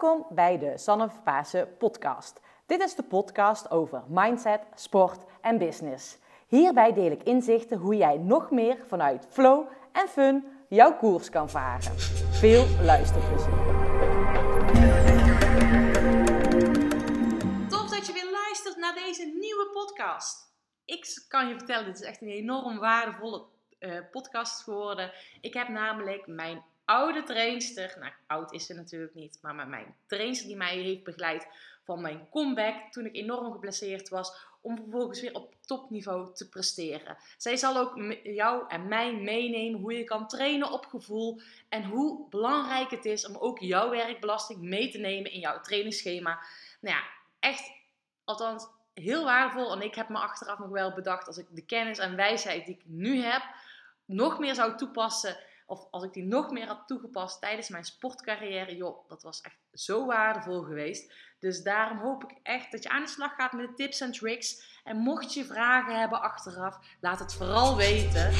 Welkom bij de Sanne podcast. Dit is de podcast over mindset, sport en business. Hierbij deel ik inzichten hoe jij nog meer vanuit flow en fun jouw koers kan varen. Veel luisterplezier. Tof dat je weer luistert naar deze nieuwe podcast. Ik kan je vertellen, dit is echt een enorm waardevolle uh, podcast geworden. Ik heb namelijk mijn oude trainster, nou oud is ze natuurlijk niet, maar met mijn trainster die mij heeft begeleid van mijn comeback toen ik enorm geblesseerd was, om vervolgens weer op topniveau te presteren. Zij zal ook jou en mij meenemen hoe je kan trainen op gevoel en hoe belangrijk het is om ook jouw werkbelasting mee te nemen in jouw trainingsschema. Nou ja, echt, althans heel waardevol. En ik heb me achteraf nog wel bedacht als ik de kennis en wijsheid die ik nu heb nog meer zou toepassen of als ik die nog meer had toegepast tijdens mijn sportcarrière, joh, dat was echt zo waardevol geweest. Dus daarom hoop ik echt dat je aan de slag gaat met de tips en tricks. En mocht je vragen hebben achteraf, laat het vooral weten.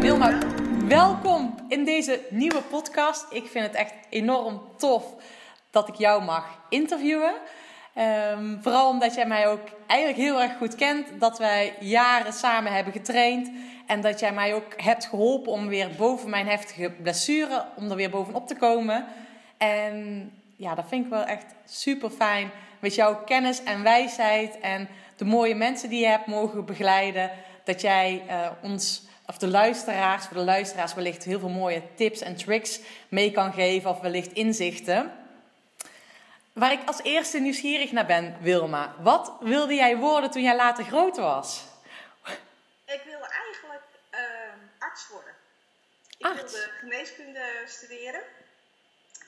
Wilma, welkom in deze nieuwe podcast. Ik vind het echt enorm tof dat ik jou mag interviewen. Um, vooral omdat jij mij ook eigenlijk heel erg goed kent. Dat wij jaren samen hebben getraind. En dat jij mij ook hebt geholpen om weer boven mijn heftige blessure, om er weer bovenop te komen. En ja, dat vind ik wel echt super fijn. Met jouw kennis en wijsheid en de mooie mensen die je hebt mogen begeleiden. Dat jij uh, ons, of de luisteraars, voor de luisteraars wellicht heel veel mooie tips en tricks mee kan geven. Of wellicht inzichten. Waar ik als eerste nieuwsgierig naar ben, Wilma. Wat wilde jij worden toen jij later groot was? Ik wilde eigenlijk uh, arts worden. Ik wilde geneeskunde studeren.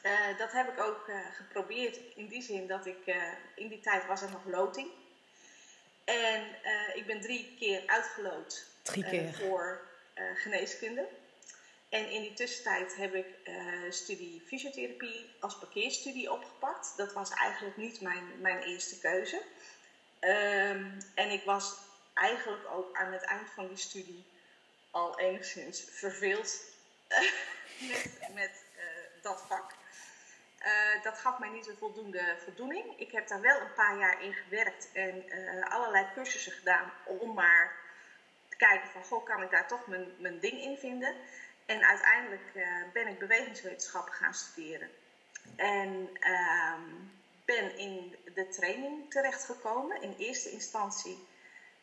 Uh, dat heb ik ook uh, geprobeerd in die zin dat ik uh, in die tijd was er nog loting. En ik ben drie keer uitgeloot drie keer. voor geneeskunde. En in die tussentijd heb ik uh, studie fysiotherapie als parkeerstudie opgepakt. Dat was eigenlijk niet mijn, mijn eerste keuze. Um, en ik was eigenlijk ook aan het eind van die studie al enigszins verveeld met, met uh, dat vak. Dat gaf mij niet zo voldoende voldoening. Ik heb daar wel een paar jaar in gewerkt en allerlei cursussen gedaan om maar te kijken van, goh, kan ik daar toch mijn, mijn ding in vinden? En uiteindelijk uh, ben ik bewegingswetenschappen gaan studeren. En uh, ben in de training terechtgekomen. In eerste instantie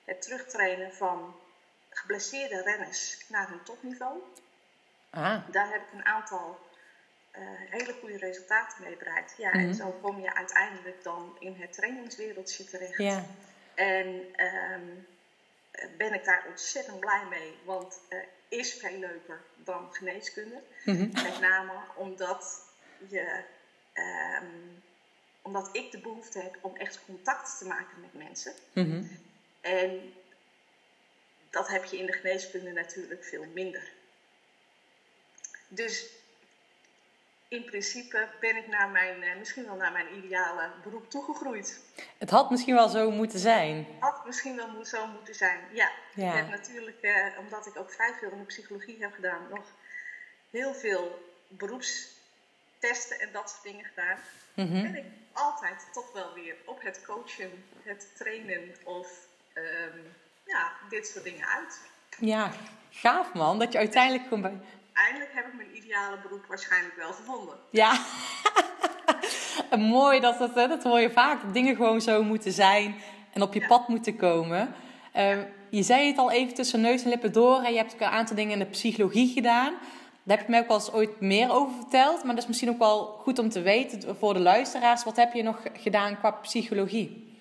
het terugtrainen van geblesseerde renners naar hun topniveau. Ah. Daar heb ik een aantal uh, hele goede resultaten mee bereikt. Ja, En mhm. zo kom je uiteindelijk dan in het trainingswereldje terecht. Ja. En um, ben ik daar ontzettend blij mee. Want uh, is veel leuker dan geneeskunde. Mhm. Met name omdat, je, um, omdat ik de behoefte heb om echt contact te maken met mensen. Mhm. En dat heb je in de geneeskunde natuurlijk veel minder. Dus in principe ben ik naar mijn, eh, misschien wel naar mijn ideale beroep toegegroeid. Het had misschien wel zo moeten zijn. Het had misschien wel zo moeten zijn, ja. ja. Ik heb natuurlijk, eh, omdat ik ook vrij veel in de psychologie heb gedaan, nog heel veel beroepstesten en dat soort dingen gedaan. Mm -hmm. Ben ik altijd toch wel weer op het coachen, het trainen of ehm, ja, dit soort dingen uit. Ja, gaaf man, dat je uiteindelijk gewoon bij eindelijk heb ik mijn ideale beroep waarschijnlijk wel gevonden. Ja, mooi dat dat, dat hoor je vaak, dat dingen gewoon zo moeten zijn en op je pad moeten komen. Uh, je zei het al even tussen neus en lippen door en je hebt ook een aantal dingen in de psychologie gedaan. Daar heb je mij ook wel eens ooit meer over verteld, maar dat is misschien ook wel goed om te weten voor de luisteraars. Wat heb je nog gedaan qua psychologie?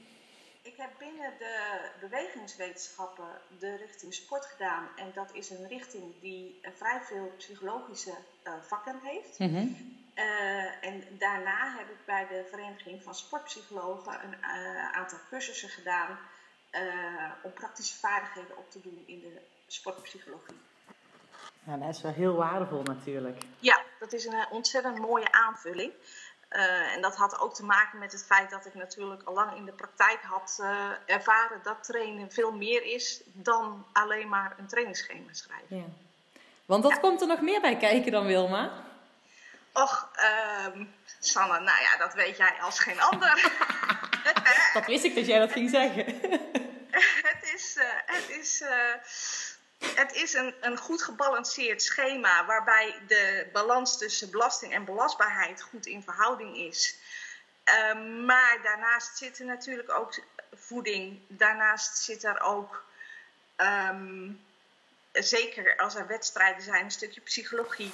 de bewegingswetenschappen de richting sport gedaan. En dat is een richting die uh, vrij veel psychologische uh, vakken heeft. Mhm. uh, en daarna heb ik bij de Vereniging van Sportpsychologen een aantal cursussen gedaan om praktische vaardigheden op te doen in de sportpsychologie. Ja, dat is wel heel waardevol natuurlijk. Ja, dat is een ontzettend mooie aanvulling. Uh, en dat had ook te maken met het feit dat ik natuurlijk al lang in de praktijk had uh, ervaren dat trainen veel meer is dan alleen maar een trainingsschema schrijven. Ja. Want wat komt er nog meer bij kijken dan Wilma? Och, um, Sanne, nou ja, dat weet jij als geen ander. dat wist ik dat jij dat ging zeggen. het is, uh, het is, het is een, een goed gebalanceerd schema waarbij de balans tussen belasting en belastbaarheid goed in verhouding is. Um, maar daarnaast zit er natuurlijk ook voeding. Daarnaast zit er ook, um, zeker als er wedstrijden zijn, een stukje psychologie.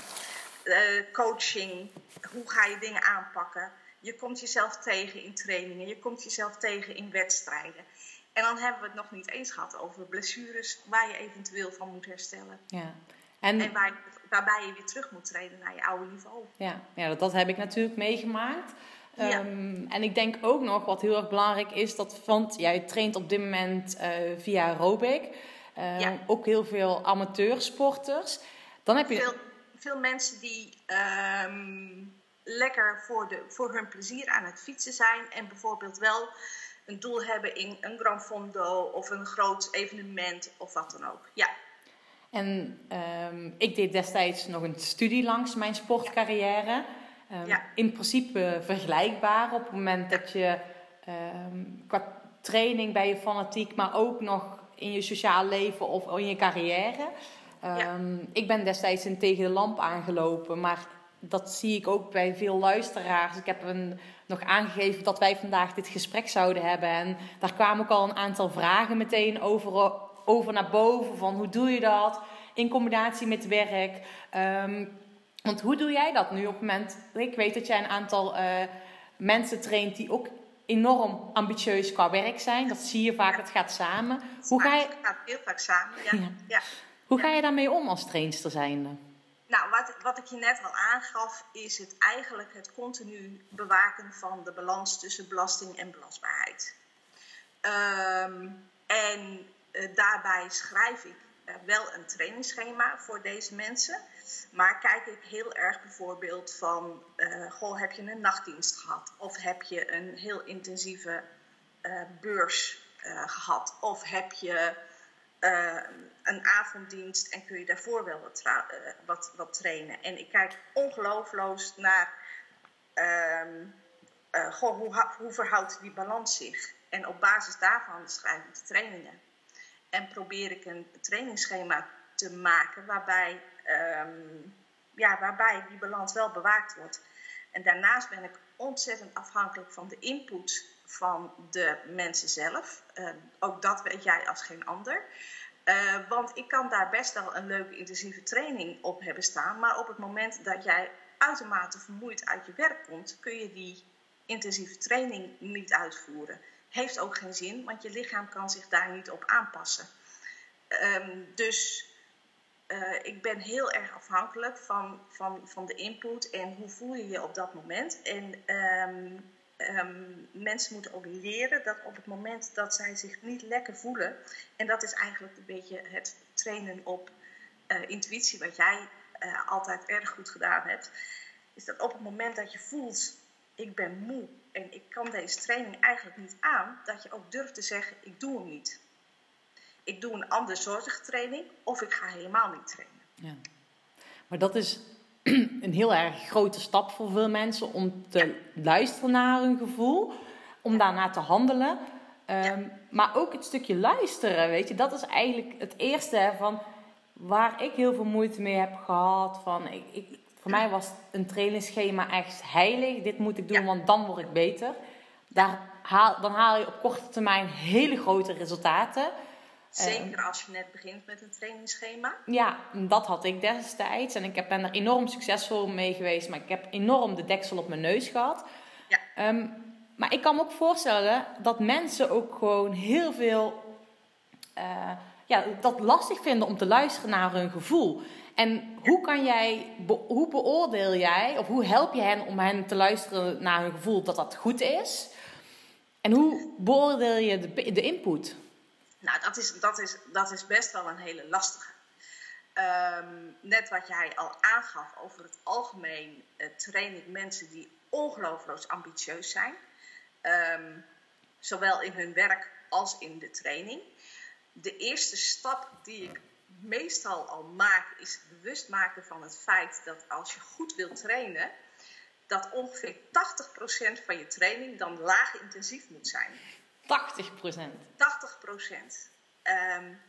Uh, coaching, hoe ga je dingen aanpakken. Je komt jezelf tegen in trainingen, je komt jezelf tegen in wedstrijden. En dan hebben we het nog niet eens gehad over blessures waar je eventueel van moet herstellen. Ja. En, en waar, waarbij je weer terug moet treden naar je oude niveau. Ja, ja dat, dat heb ik natuurlijk meegemaakt. Ja. Um, en ik denk ook nog wat heel erg belangrijk is, dat, want jij traint op dit moment uh, via aerobic. Uh, ja. Ook heel veel amateursporters. Dan heb je... Veel, veel mensen die um, lekker voor, de, voor hun plezier aan het fietsen zijn en bijvoorbeeld wel een doel hebben in een Grand Fondo of een groot evenement of wat dan ook. Ja. En um, ik deed destijds nog een studie langs mijn sportcarrière. Um, ja. In principe vergelijkbaar op het moment dat je um, qua training bij je fanatiek, maar ook nog in je sociaal leven of in je carrière. Ja. Ik ben destijds in tegen de lamp aangelopen, maar dat zie ik ook bij veel luisteraars. Ik heb een, nog aangegeven dat wij vandaag dit gesprek zouden hebben. En daar kwamen ook al een aantal vragen meteen over, over naar boven. Van hoe doe je dat in combinatie met werk? Um, want hoe doe jij dat nu op het moment... Ik weet dat jij een aantal uh, mensen traint die ook enorm ambitieus qua werk zijn. Dat zie je vaak, het gaat samen. Hoe ga je... Het gaat heel vaak samen, ja. ja. ja. Hoe ga je daarmee om als trainster zijnde? Nou, wat, wat ik je net al aangaf, is het eigenlijk het continu bewaken van de balans tussen belasting en belastbaarheid. Um, en uh, daarbij schrijf ik uh, wel een trainingsschema voor deze mensen. Maar kijk ik heel erg bijvoorbeeld van, uh, goh, heb je een nachtdienst gehad? Of heb je een heel intensieve beurs gehad? Of heb je uh, een avonddienst en kun je daarvoor wel wat, uh, wat, trainen. En ik kijk ongelooflijk naar uh, goh, hoe, hoe verhoudt die balans zich. En op basis daarvan schrijf ik de trainingen. En probeer ik een trainingsschema te maken waarbij, um, ja, waarbij die balans wel bewaakt wordt. En daarnaast ben ik ontzettend afhankelijk van de input van de mensen zelf. Uh, ook dat weet jij als geen ander. Uh, want ik kan daar best wel een leuke intensieve training op hebben staan. Maar op het moment dat jij uitermate vermoeid uit je werk komt, kun je die intensieve training niet uitvoeren. Heeft ook geen zin, want je lichaam kan zich daar niet op aanpassen. Um, dus uh, ik ben heel erg afhankelijk van, van, van de input en hoe voel je je op dat moment. En um, um, mensen moeten ook leren dat op het moment dat zij zich niet lekker voelen, en dat is eigenlijk een beetje het trainen op uh, intuïtie, wat jij uh, altijd erg goed gedaan hebt, is dat op het moment dat je voelt, ik ben moe en ik kan deze training eigenlijk niet aan, dat je ook durft te zeggen, ik doe hem niet. Ik doe een andere soortige training of ik ga helemaal niet trainen. Ja. Maar dat is een heel erg grote stap voor veel mensen om te luisteren naar hun gevoel, om daarna te handelen. Um, maar ook het stukje luisteren, weet je, dat is eigenlijk het eerste van waar ik heel veel moeite mee heb gehad. Van, ik, ik, voor mij was een trainingsschema echt heilig. Dit moet ik doen, want dan word ik beter. Daar haal, dan haal je op korte termijn hele grote resultaten. Zeker als je net begint met een trainingsschema. Ja, dat had ik destijds. En ik ben er enorm succesvol mee geweest. Maar ik heb enorm de deksel op mijn neus gehad. Ja. Um, maar ik kan me ook voorstellen dat mensen ook gewoon heel veel... Uh, ja, dat lastig vinden om te luisteren naar hun gevoel. En hoe kan jij, hoe beoordeel jij, of hoe help je hen om hen te luisteren naar hun gevoel dat dat goed is? En hoe beoordeel je de, de input? Nou, dat is, dat is, dat is best wel een hele lastige. Um, net wat jij al aangaf over het algemeen uh, train ik mensen die ongelooflijk ambitieus zijn. Um, zowel in hun werk als in de training. De eerste stap die ik meestal al maak is bewust maken van het feit dat als je goed wilt trainen, dat ongeveer 80% van je training dan laag intensief moet zijn. 80%? 80%. Um,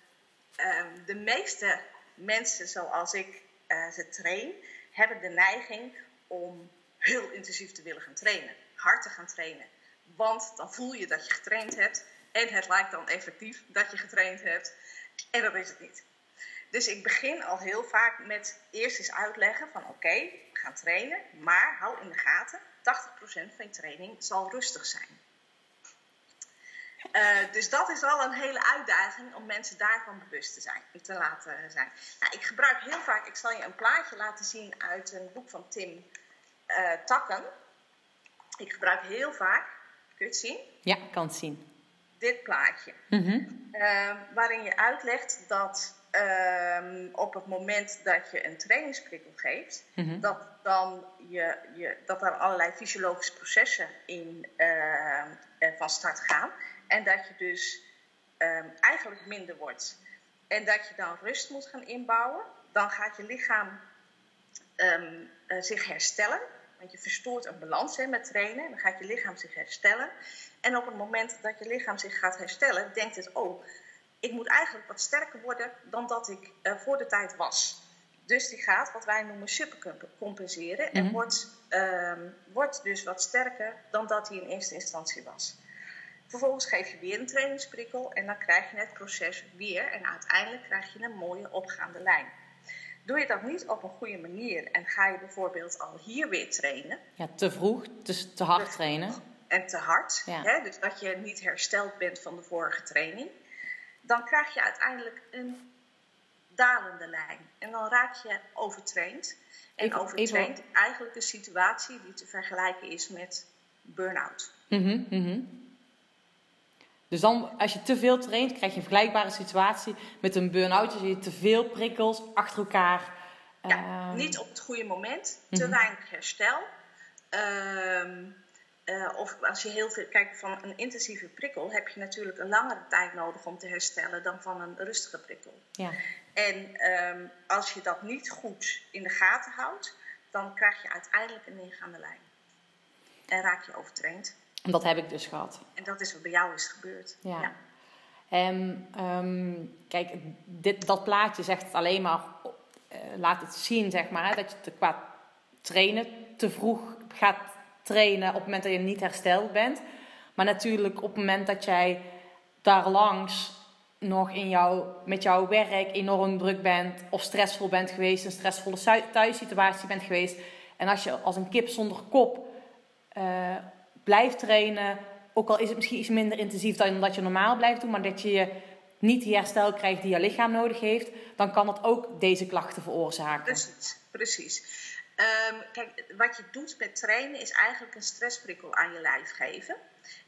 um, de meeste mensen zoals ik uh, ze train, hebben de neiging om heel intensief te willen gaan trainen. Hard te gaan trainen. Want dan voel je dat je getraind hebt. En het lijkt dan effectief dat je getraind hebt. En dat is het niet. Dus ik begin al heel vaak met eerst eens uitleggen van oké, we gaan trainen. Maar hou in de gaten, 80% van je training zal rustig zijn. Uh, dus dat is al een hele uitdaging om mensen daarvan bewust te zijn, te laten zijn. Nou, ik gebruik heel vaak, ik zal je een plaatje laten zien uit een boek van Tim uh, Takken. Ik gebruik heel vaak, kun je het zien? Ja, ik kan het zien. Dit plaatje. Mm -hmm. uh, waarin je uitlegt dat ehm, op het moment dat je een trainingsprikkel geeft, mm -hmm. dat dan je, je, dat er allerlei fysiologische processen in van start gaan. En dat je dus um, eigenlijk minder wordt. En dat je dan rust moet gaan inbouwen. Dan gaat je lichaam um, uh, zich herstellen. Want je verstoort een balans hè, met trainen. Dan gaat je lichaam zich herstellen. En op het moment dat je lichaam zich gaat herstellen, denkt het: oh, ik moet eigenlijk wat sterker worden dan dat ik uh, voor de tijd was. Dus die gaat wat wij noemen supercompenseren. Mm -hmm. En wordt, um, wordt dus wat sterker dan dat hij in eerste instantie was. Vervolgens geef je weer een trainingsprikkel en dan krijg je het proces weer en uiteindelijk krijg je een mooie opgaande lijn. Doe je dat niet op een goede manier en ga je bijvoorbeeld al hier weer trainen. Ja, te vroeg, dus te hard trainen. En te hard, ja. hè, dus dat je niet hersteld bent van de vorige training. Dan krijg je uiteindelijk een dalende lijn. En dan raak je overtraind. En even, overtraind even... eigenlijk een situatie die te vergelijken is met burn-out. Mm -hmm, mm -hmm. Dus dan, als je te veel traint, krijg je een vergelijkbare situatie met een burn-out. Dus je te veel prikkels achter elkaar. Ja, uh, niet op het goede moment, te mm-hmm. weinig herstel. Uh, uh, of als je heel veel kijkt van een intensieve prikkel, heb je natuurlijk een langere tijd nodig om te herstellen dan van een rustige prikkel. Ja. En um, als je dat niet goed in de gaten houdt, dan krijg je uiteindelijk een neergaande lijn. En raak je overtraind. En dat heb ik dus gehad. En dat is wat bij jou is gebeurd. Ja. ja. En um, kijk, dit, dat plaatje zegt alleen maar, uh, laat het zien, zeg maar, dat je te, qua trainen te vroeg gaat trainen op het moment dat je niet hersteld bent. Maar natuurlijk op het moment dat jij daar langs nog in jouw, met jouw werk enorm druk bent of stressvol bent geweest, een stressvolle thuissituatie bent geweest. En als je als een kip zonder kop uh, blijft trainen, ook al is het misschien iets minder intensief dan dat je normaal blijft doen, maar dat je niet die herstel krijgt die je lichaam nodig heeft, dan kan dat ook deze klachten veroorzaken. Precies, precies. Um, kijk, wat je doet met trainen is eigenlijk een stressprikkel aan je lijf geven.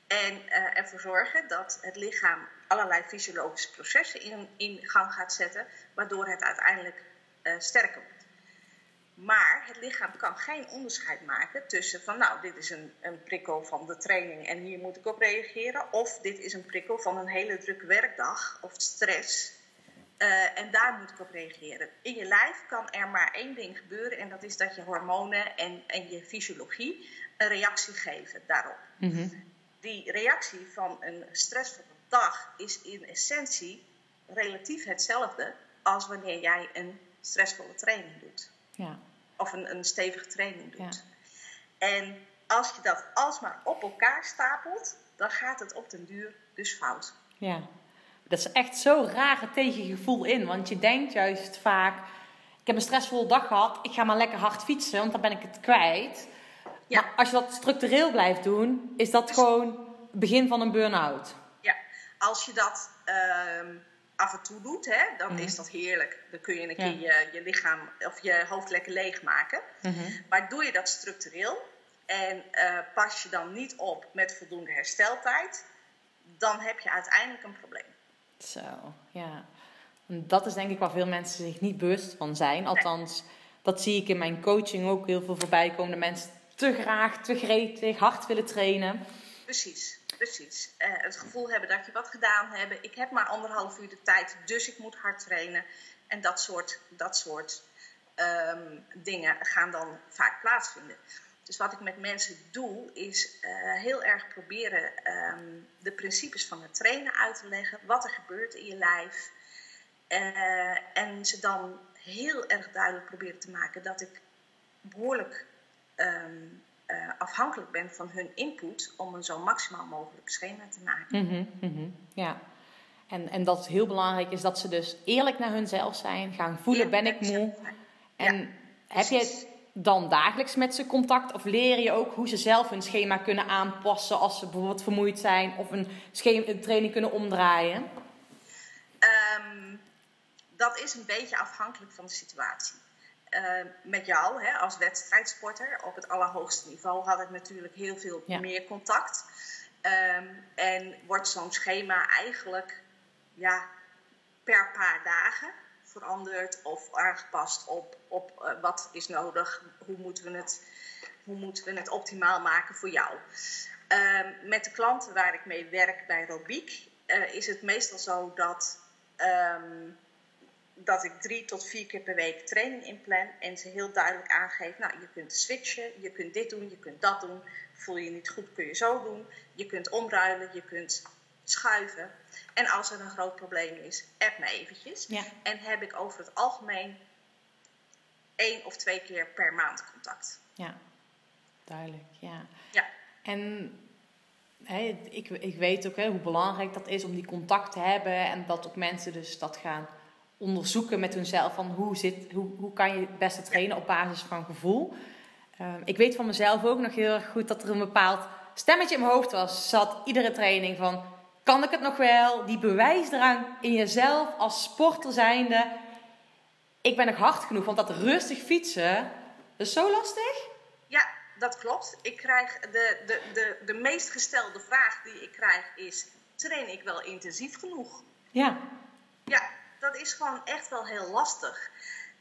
En uh, ervoor zorgen dat het lichaam allerlei fysiologische processen in, in gang gaat zetten, waardoor het uiteindelijk uh, sterker wordt. Maar het lichaam kan geen onderscheid maken tussen van nou, dit is een, een prikkel van de training en hier moet ik op reageren. Of dit is een prikkel van een hele drukke werkdag of stress. Uh, en daar moet ik op reageren. In je lijf kan er maar één ding gebeuren en dat is dat je hormonen en, en je fysiologie een reactie geven daarop. Mm-hmm. Die reactie van een stressvolle dag is in essentie relatief hetzelfde als wanneer jij een stressvolle training doet. Ja. Of een, een stevige training doet. Ja. En als je dat alsmaar op elkaar stapelt, dan gaat het op den duur dus fout. Ja, dat is echt zo'n rare tegengevoel in. Want je denkt juist vaak, ik heb een stressvolle dag gehad, ik ga maar lekker hard fietsen, want dan ben ik het kwijt. Ja. Maar als je dat structureel blijft doen, is dat gewoon het begin van een burn-out. Ja, als je dat... Uh, af en toe doet, hè, dan is dat heerlijk. Dan kun je een keer je, je lichaam of je hoofd lekker leegmaken. Mm-hmm. Maar doe je dat structureel en uh, pas je dan niet op met voldoende hersteltijd, dan heb je uiteindelijk een probleem. Zo, ja. Dat is denk ik waar veel mensen zich niet bewust van zijn. Althans, nee. dat zie ik in mijn coaching ook heel veel voorbij komen. De mensen te graag, te gretig, hard willen trainen. Precies precies. Uh, het gevoel hebben dat je wat gedaan hebt. Ik heb maar anderhalf uur de tijd, dus ik moet hard trainen. En dat soort, dat soort um, dingen gaan dan vaak plaatsvinden. Dus wat ik met mensen doe, is eh, heel erg proberen ehm, de principes van het trainen uit te leggen. Wat er gebeurt in je lijf. Uh, en ze dan heel erg duidelijk proberen te maken dat ik behoorlijk um, uh, afhankelijk ben van hun input om een zo maximaal mogelijk schema te maken. Mm -hmm, ja. En, en dat het heel belangrijk is dat ze dus eerlijk naar hunzelf zijn, gaan voelen, ben ik moe. En ja, heb je dan dagelijks met ze contact of leer je ook hoe ze zelf hun schema kunnen aanpassen als ze bijvoorbeeld vermoeid zijn of een, schema, een training kunnen omdraaien? Um, dat is een beetje afhankelijk van de situatie. Uh, met jou hè, als wedstrijdsporter op het allerhoogste niveau had ik natuurlijk heel veel ja. meer contact. Um, en wordt zo'n schema eigenlijk ja, per paar dagen veranderd of aangepast op, op uh, wat is nodig, hoe moeten we het, hoe moeten we het optimaal maken voor jou. Um, met de klanten waar ik mee werk bij Robiek uh, is het meestal zo dat, um, dat ik drie tot vier keer per week training inplan en ze heel duidelijk aangeef, nou je kunt switchen, je kunt dit doen, je kunt dat doen, voel je niet goed kun je zo doen, je kunt omruilen, je kunt schuiven. En als er een groot probleem is, app me eventjes. Ja. En heb ik over het algemeen één of twee keer per maand contact. Ja, duidelijk. Ja. ja. En ik, ik weet ook hè, hoe belangrijk dat is om die contact te hebben. En dat ook mensen dus dat gaan onderzoeken met hunzelf. Van hoe, zit, hoe, hoe kan je het beste trainen op basis van gevoel. Um, ik weet van mezelf ook nog heel erg goed dat er een bepaald stemmetje in mijn hoofd was. Zat iedere training van kan ik het nog wel? Die bewijsdrang in jezelf als sporter zijnde. Ik ben nog hard genoeg, want dat rustig fietsen, dat is zo lastig. Ja, dat klopt. Ik krijg de, de, de, de meest gestelde vraag die ik krijg is: train ik wel intensief genoeg? Ja. Ja, dat is gewoon echt wel heel lastig.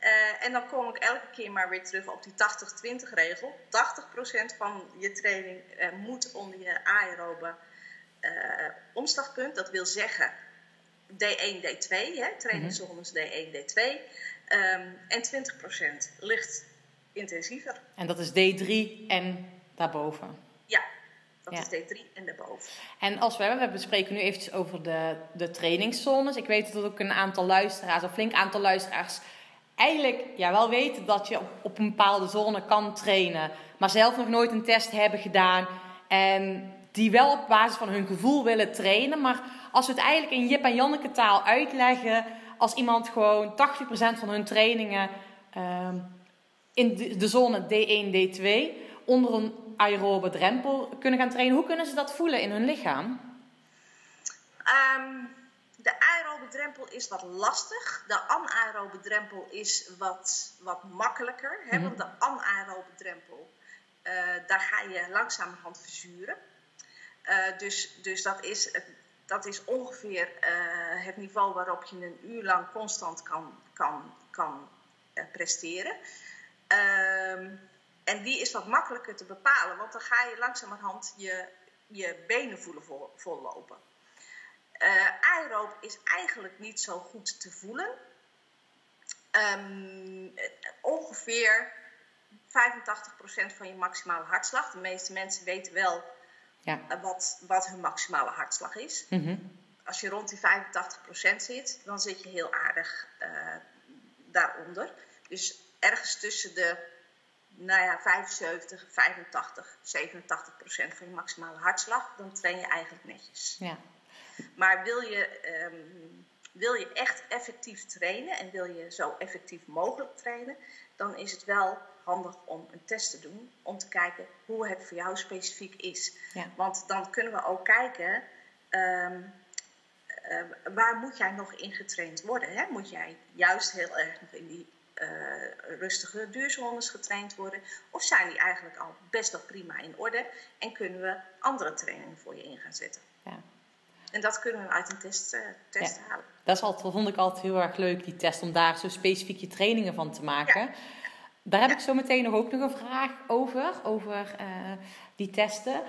Uh, en dan kom ik elke keer maar weer terug op die 80-20 regel. 80% van je training uh, moet onder je aerobe uh, omslagpunt. Dat wil zeggen D1, D2, hè, trainingszones mm -hmm. D1, D2. Um, en 20% licht intensiever. En dat is D3 en daarboven? Ja, dat ja. is D3 en daarboven. En als we, we bespreken nu eventjes over de, de trainingszones. Ik weet dat ook een aantal luisteraars, een flink aantal luisteraars eigenlijk ja, wel weten dat je op, op, een bepaalde zone kan trainen, maar zelf nog nooit een test hebben gedaan. En die wel op basis van hun gevoel willen trainen. Maar als we het eigenlijk in Jip en Janneke taal uitleggen, als iemand gewoon 80% van hun trainingen uh, in de, de, zone D1, D2 onder een aerobe drempel kunnen gaan trainen, hoe kunnen ze dat voelen in hun lichaam? Um, de aerobe drempel is wat lastig. De anaerobe drempel is wat, wat makkelijker. Hè? Mm -hmm. Want de anaerobe drempel, uh, daar ga je langzamerhand verzuren. Uh, dus, dus dat is, dat is ongeveer uh, het niveau waarop je een uur lang constant kan, kan, kan uh, presteren. Ehm, en die is wat makkelijker te bepalen, want dan ga je langzamerhand je, je benen voelen vol, vollopen. aeroop is eigenlijk niet zo goed te voelen. Um, ongeveer 85% van je maximale hartslag. De meeste mensen weten wel ja. wat, wat hun maximale hartslag is. Mm -hmm. Als je rond die 85% zit, dan zit je heel aardig uh, daaronder. Dus ergens tussen de nou ja, 75, 85, 87% van je maximale hartslag, dan train je eigenlijk netjes. Ja. Maar wil je, um, wil je echt effectief trainen en wil je zo effectief mogelijk trainen, dan is het wel handig om een test te doen. Om te kijken hoe het voor jou specifiek is. Ja. Want dan kunnen we ook kijken. Um, uh, waar moet jij nog in getraind worden? Hè? Moet jij juist heel erg nog in die uh, rustige duurzones getraind worden? Of zijn die eigenlijk al best wel prima in orde? En kunnen we andere trainingen voor je in gaan zetten? Ja. En dat kunnen we uit een test, uh, test ja. halen. Dat is altijd, vond ik altijd heel erg leuk, die test, om daar zo specifiek je trainingen van te maken. Ja. Daar heb ik zo meteen nog ook nog een vraag over, over uh, die testen.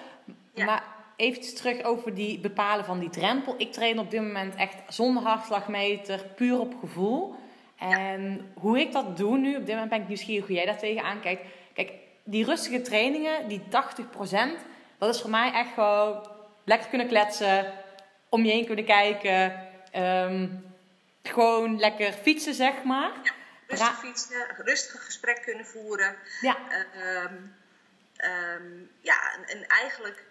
Maar eventjes terug over die bepalen van die drempel. Ik train op dit moment echt zonder hartslagmeter, puur op gevoel. En hoe ik dat doe nu, op dit moment ben ik nieuwsgierig hoe jij daar tegenaan kijkt. Kijk, die rustige trainingen, die 80%, dat is voor mij echt gewoon lekker kunnen kletsen, om je heen kunnen kijken, ehm, gewoon lekker fietsen, zeg maar. Ja, rustig fietsen, rustig gesprek kunnen voeren. Ja. Ehm, ehm, ja, en, en eigenlijk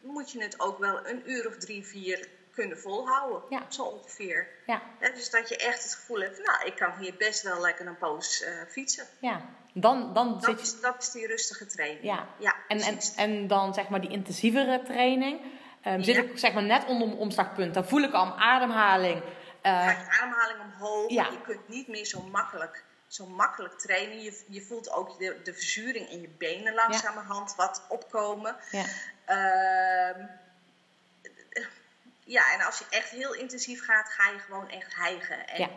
moet je het ook wel een uur of drie, vier kunnen volhouden. Ja. Zo ongeveer. Ja. dus dat je echt het gevoel hebt, nou, ik kan hier best wel lekker een poos uh, fietsen. Ja, dan, dan dat, zit is, dat is die rustige training. Ja, ja en, en, en dan zeg maar die intensievere training. Um, zit ik zeg maar net onder mijn omslagpunt. Dan voel ik al mijn ademhaling. Uh, Gaat je ademhaling omhoog. Ja. Je kunt niet meer zo makkelijk, zo makkelijk trainen. Je, je voelt ook de, de verzuring in je benen langzamerhand wat opkomen. Ja. Uh, ja, en als je echt heel intensief gaat, ga je gewoon echt hijgen. En ja.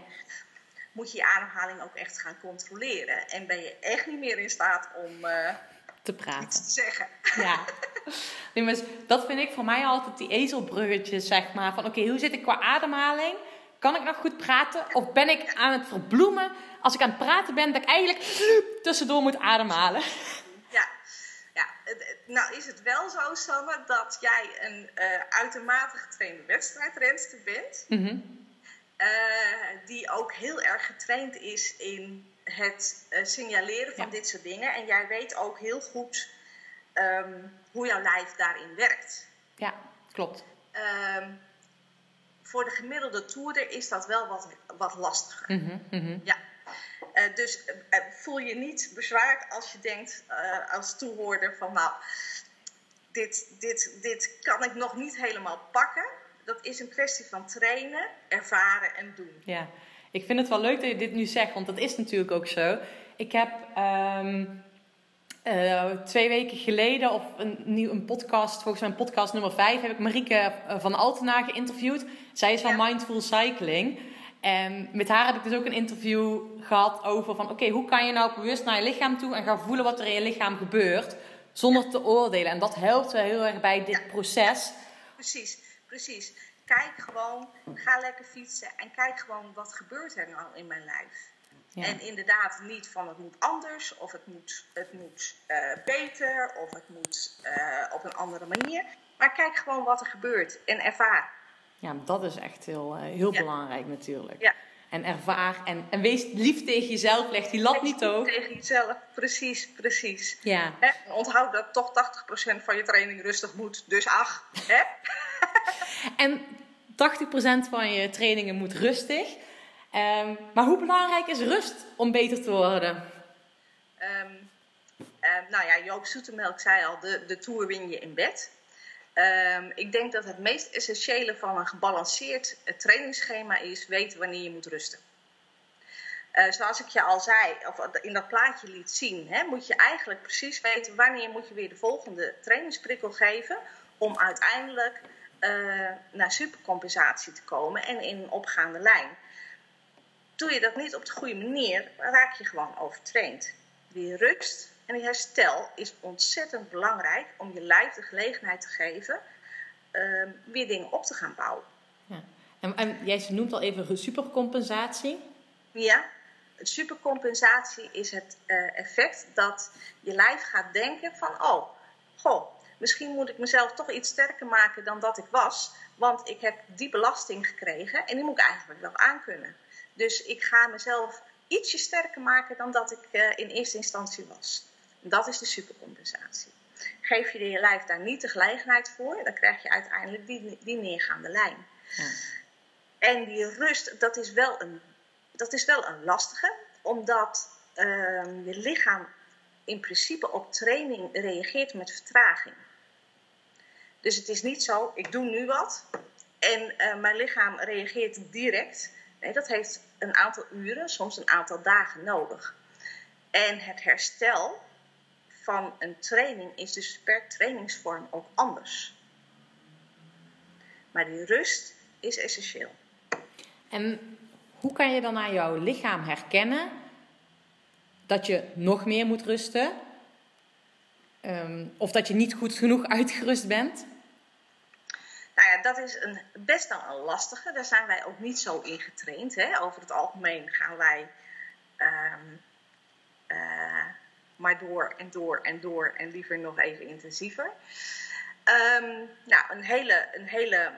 moet je je ademhaling ook echt gaan controleren. En ben je echt niet meer in staat om uh, te praten. iets te zeggen. Ja. Nee, maar dat vind ik voor mij altijd die ezelbruggetjes, zeg maar. Van oké, okay, hoe zit ik qua ademhaling? Kan ik nog goed praten? Of ben ik aan het verbloemen als ik aan het praten ben, dat ik eigenlijk tussendoor moet ademhalen? Nou is het wel zo, Sanne, dat jij een uh, uitermate getrainde wedstrijdrenster bent. Mm -hmm. uh, die ook heel erg getraind is in het uh, signaleren van Ja. dit soort dingen. En jij weet ook heel goed um, hoe jouw lijf daarin werkt. Ja, klopt. Um, voor de gemiddelde toerder is dat wel wat, wat lastiger. Mm -hmm, mm -hmm. Ja. Uh, dus uh, voel je niet bezwaard als je denkt uh, als toehoorder van nou, dit, dit, dit kan ik nog niet helemaal pakken. Dat is een kwestie van trainen, ervaren en doen. Ja, ik vind het wel leuk dat je dit nu zegt, want dat is natuurlijk ook zo. Ik heb um, twee weken geleden, of een, nieuw, een podcast, volgens mij podcast nummer 5, heb ik Marieke van Altena geïnterviewd. Zij is van ja. Mindful Cycling. En met haar heb ik dus ook een interview gehad over van... oké, hoe kan je nou bewust naar je lichaam toe... en gaan voelen wat er in je lichaam gebeurt... zonder te oordelen. En dat helpt wel heel erg bij dit Ja. proces. Precies, precies. Kijk gewoon, ga lekker fietsen en kijk gewoon wat gebeurt er nou in mijn lijf. Ja. En inderdaad niet van het moet anders of het moet, het moet eh, beter of het moet eh, op een andere manier. Maar kijk gewoon wat er gebeurt en ervaar. Ja, dat is echt heel, eh, heel Ja. belangrijk natuurlijk. Ja. En ervaar en, en wees lief tegen jezelf. Leg die lat niet hoog. Tegen jezelf, precies, precies. Ja, Onthoud dat toch 80% van je training rustig moet. Dus ach, hè? en 80% van je trainingen moet rustig. Ehm, maar hoe belangrijk is rust om beter te worden? Ehm, ehm, nou ja, Joop Zoetemelk zei al, de, de Tour win je in bed. Ehm, ik denk dat het meest essentiële van een gebalanceerd eh, trainingsschema is weten wanneer je moet rusten. Eh, zoals ik je al zei, of in dat plaatje liet zien, hè, moet je eigenlijk precies weten wanneer moet je weer de volgende trainingsprikkel geven om uiteindelijk eh, naar supercompensatie te komen en in een opgaande lijn. Doe je dat niet op de goede manier, raak je gewoon overtraind. Die rust en die herstel is ontzettend belangrijk om je lijf de gelegenheid te geven uh, weer dingen op te gaan bouwen. Ja. En, en jij noemt al even supercompensatie. Ja, supercompensatie is het uh, effect dat je lijf gaat denken van, oh, goh, misschien moet ik mezelf toch iets sterker maken dan dat ik was, want ik heb die belasting gekregen en die moet ik eigenlijk wel aankunnen. Dus ik ga mezelf ietsje sterker maken dan dat ik uh, in eerste instantie was. Dat is de supercompensatie. Geef je je lijf daar niet de gelegenheid voor, dan krijg je uiteindelijk die, die neergaande lijn. Ja. En die rust, dat is wel een, dat is wel een lastige, omdat uh, je lichaam in principe op training reageert met vertraging. Dus het is niet zo, ik doe nu wat en uh, mijn lichaam reageert direct. Nee, dat heeft een aantal uren, soms een aantal dagen nodig. En het herstel van een training is dus per trainingsvorm ook anders. Maar die rust is essentieel. En hoe kan je dan aan jouw lichaam herkennen dat je nog meer moet rusten? Um, of dat je niet goed genoeg uitgerust bent? Nou ja, dat is een, best wel een lastige. Daar zijn wij ook niet zo in getraind. Hè? Over het algemeen gaan wij um, uh, maar door en door en door en liever nog even intensiever. Ehm, nou, een hele, een hele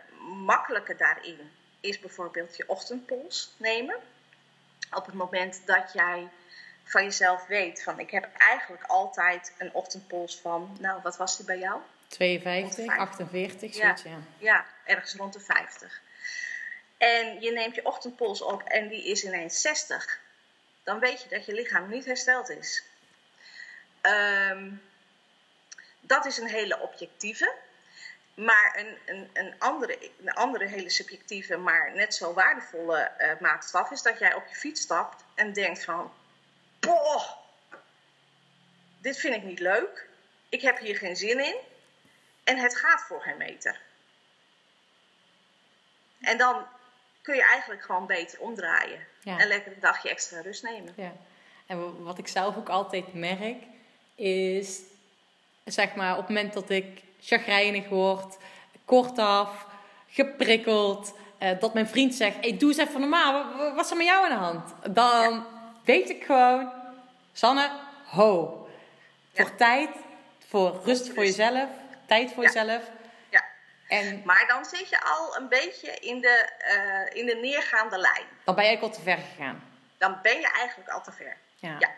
makkelijke daarin is bijvoorbeeld je ochtendpols nemen. Op het moment dat jij van jezelf weet van ik heb eigenlijk altijd een ochtendpols van, nou wat was die bij jou? 52, 48, zoiets, ja. Ja, ergens rond de 50. En je neemt je ochtendpols op en die is ineens 60. Dan weet je dat je lichaam niet hersteld is. Ehm, dat is een hele objectieve. Maar een, een, een, andere, een andere hele subjectieve, maar net zo waardevolle uh, maatstaf is dat jij op je fiets stapt en denkt van, boah, dit vind ik niet leuk. Ik heb hier geen zin in. En het gaat voor geen meter. En dan kun je eigenlijk gewoon beter omdraaien. En lekker een dagje extra rust nemen. Ja. En wat ik zelf ook altijd merk, is zeg maar op het moment dat ik chagrijnig word, kortaf, geprikkeld, eh, dat mijn vriend zegt: hey, doe eens even normaal, wat is er met jou aan de hand? Dan weet ik gewoon, Sanne, ho. Voor tijd, voor rust voor jezelf, tijd voor jezelf. Ja. En, maar dan zit je al een beetje in de, uh, in de neergaande lijn. Dan ben je eigenlijk al te ver gegaan. Dan ben je eigenlijk al te ver. Ja. ja.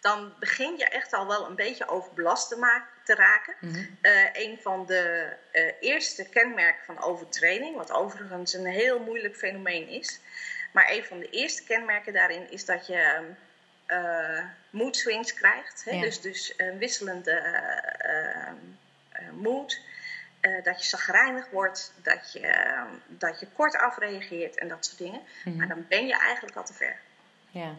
Dan begin je echt al wel een beetje overbelast te, maken, te raken. Mm een van de uh, eerste kenmerken van overtraining, wat overigens een heel moeilijk fenomeen is. Maar een van de eerste kenmerken daarin is dat je uh, mood swings krijgt. Hè? Dus, dus een wisselende uh, mood. dat je zagrijnig wordt, dat je, dat je kort afreageert en dat soort dingen. Mhm. Maar dan ben je eigenlijk al te ver. Ja,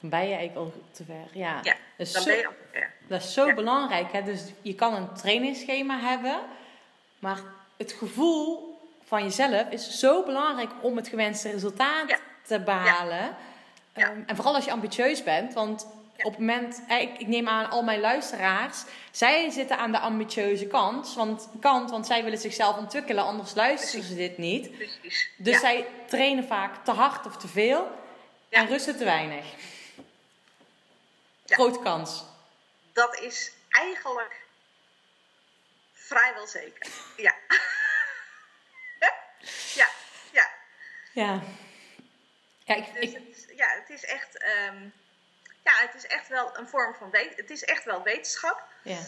dan ben je eigenlijk al te ver. Ja, ja dan zo, ben je al te ver. Dat is zo belangrijk. Hè? Dus je kan een trainingsschema hebben, maar het gevoel van jezelf is zo belangrijk om het gewenste resultaat te behalen. Ehm, en vooral als je ambitieus bent, want op het moment, ik, ik, neem aan al mijn luisteraars, zij zitten aan de ambitieuze kant, want, kant, want zij willen zichzelf ontwikkelen, anders luisteren ze dit niet. Precies. Dus zij trainen vaak te hard of te veel en rusten te weinig. Grote kans. Dat is eigenlijk vrijwel zeker. Ja. ja, ja. Ja. Ja, ik, dus het, ja, het is echt, um, ja, het is echt wel een vorm van wet, het is echt wel wetenschap. Ja.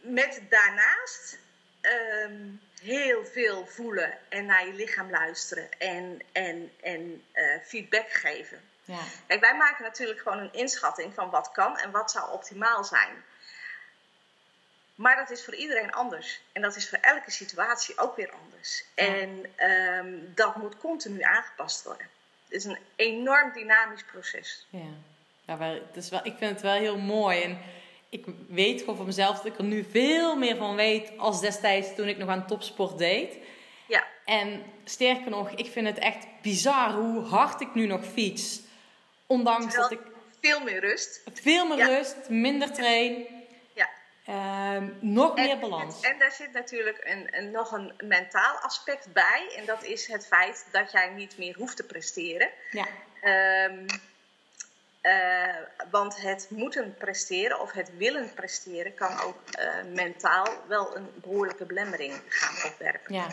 met daarnaast um, heel veel voelen en naar je lichaam luisteren en, en, en uh, feedback geven. Ja. Kijk, wij maken natuurlijk gewoon een inschatting van wat kan en wat zou optimaal zijn. Maar dat is voor iedereen anders. En dat is voor elke situatie ook weer anders. En um, dat moet continu aangepast worden. Het is een enorm dynamisch proces. Ja, ja maar het is wel, ik vind het wel heel mooi. En ik weet gewoon van mezelf dat ik er nu veel meer van weet als destijds toen ik nog aan topsport deed. Ja. En sterker nog, ik vind het echt bizar hoe hard ik nu nog fiets. Ondanks dat ik. Veel meer rust. Veel meer rust, minder train. Ja. Ehm, nog meer balans. En, en, daar zit natuurlijk een, een, nog een mentaal aspect bij. En dat is het feit dat jij niet meer hoeft te presteren. Ja. Um, want het moeten presteren of het willen presteren kan ook uh, mentaal wel een behoorlijke belemmering gaan opwerpen. Ja.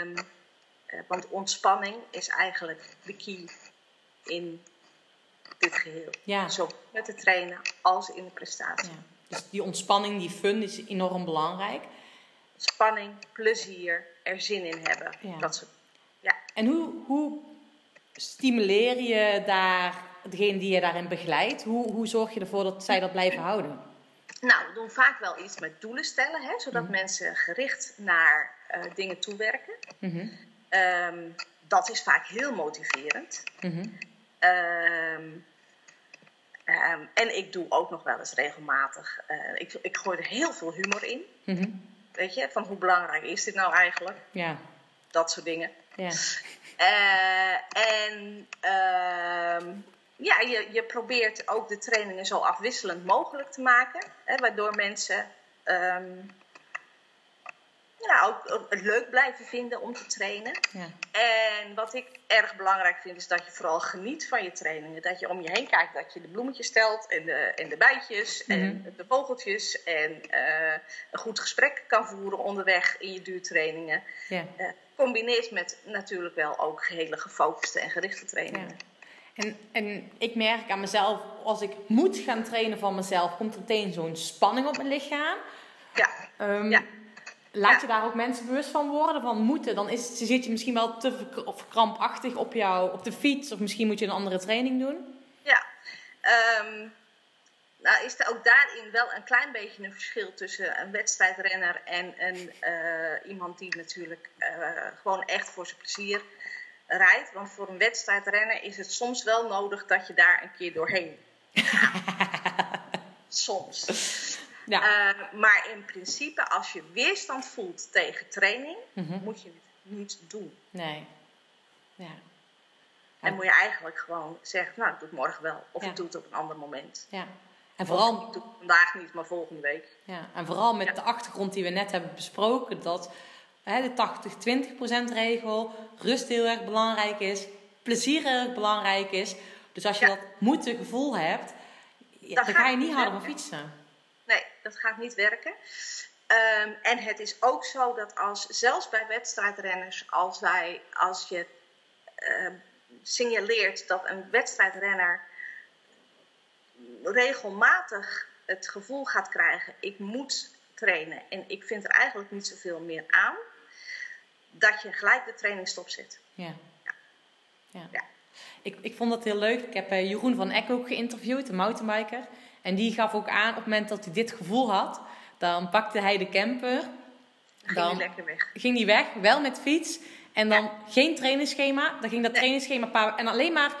Um, uh, want ontspanning is eigenlijk de key in dit geheel. Ja. Zo met het trainen als in de prestatie. Ja. Dus die ontspanning, die fun is enorm belangrijk. Spanning, plezier, er zin in hebben. Ja. Dat soort, ja. En hoe, hoe stimuleer je daar degene die je daarin begeleidt? Hoe, hoe zorg je ervoor dat zij dat blijven houden? Nou, we doen vaak wel iets met doelen stellen, hè, zodat mhm. mensen gericht naar uh, dingen toewerken. Mm um, dat is vaak heel motiverend. Mm um, Um, en ik doe ook nog wel eens regelmatig. Uh, ik, ik gooi er heel veel humor in. Mm Weet je, van hoe belangrijk is dit nou eigenlijk? Ja. Dat soort dingen. Ja. Uh, en uh, ja, je, je probeert ook de trainingen zo afwisselend mogelijk te maken. Hè, waardoor mensen um, ja, ook het leuk blijven vinden om te trainen. Ja. En wat ik erg belangrijk vind, is dat je vooral geniet van je trainingen. Dat je om je heen kijkt, dat je de bloemetjes stelt en de, en de bijtjes en Mhm. de vogeltjes. En eh, een goed gesprek kan voeren onderweg in je duurtrainingen. Ja. Eh, combineert met natuurlijk wel ook hele gefocuste en gerichte trainingen. Ja. En, en ik merk aan mezelf, als ik moet gaan trainen van mezelf, komt er meteen zo'n spanning op mijn lichaam. Ja, Ehm, Ja. Laat je daar ook mensen bewust van worden, van moeten. Dan is, zit je misschien wel te krampachtig op, jou, op de fiets, of misschien moet je een andere training doen. ja. Ehm, nou is er ook daarin wel een klein beetje een verschil tussen een wedstrijdrenner en een, eh, iemand die natuurlijk eh, gewoon echt voor zijn plezier rijdt. Want voor een wedstrijdrenner is het soms wel nodig dat je daar een keer doorheen gaat. Soms. Ja. Eh, maar in principe, als je weerstand voelt tegen training, Mhm. moet je het niet doen. Nee. Ja. En moet je eigenlijk gewoon zeggen, nou, ik doe het morgen wel. Of Ja. ik doe het op een ander moment. ja. En Of vooral, ik doe het vandaag niet, maar volgende week. ja, en vooral met Ja. de achtergrond die we net hebben besproken, dat hè, de 80-20% regel, rust heel erg belangrijk is, plezier heel erg belangrijk is. Dus als je dat moeten gevoel hebt, dan ga je niet harder werken. fietsen. Dat gaat niet werken. Ehm, en het is ook zo dat als, zelfs bij wedstrijdrenners, als, wij, als je ehm, signaleert dat een wedstrijdrenner regelmatig het gevoel gaat krijgen, ik moet trainen en ik vind er eigenlijk niet zoveel meer aan, dat je gelijk de training stopzet. Ja. ja. Ja. Ik, ik vond dat heel leuk. Ik heb eh, Jeroen van Eck ook geïnterviewd, de mountainbiker. En die gaf ook aan op het moment dat hij dit gevoel had, dan pakte hij de camper, Dan ging Dan- weg. ging hij weg, wel met fiets. En dan geen trainingsschema. Dan ging dat Nee. trainingsschema en alleen maar,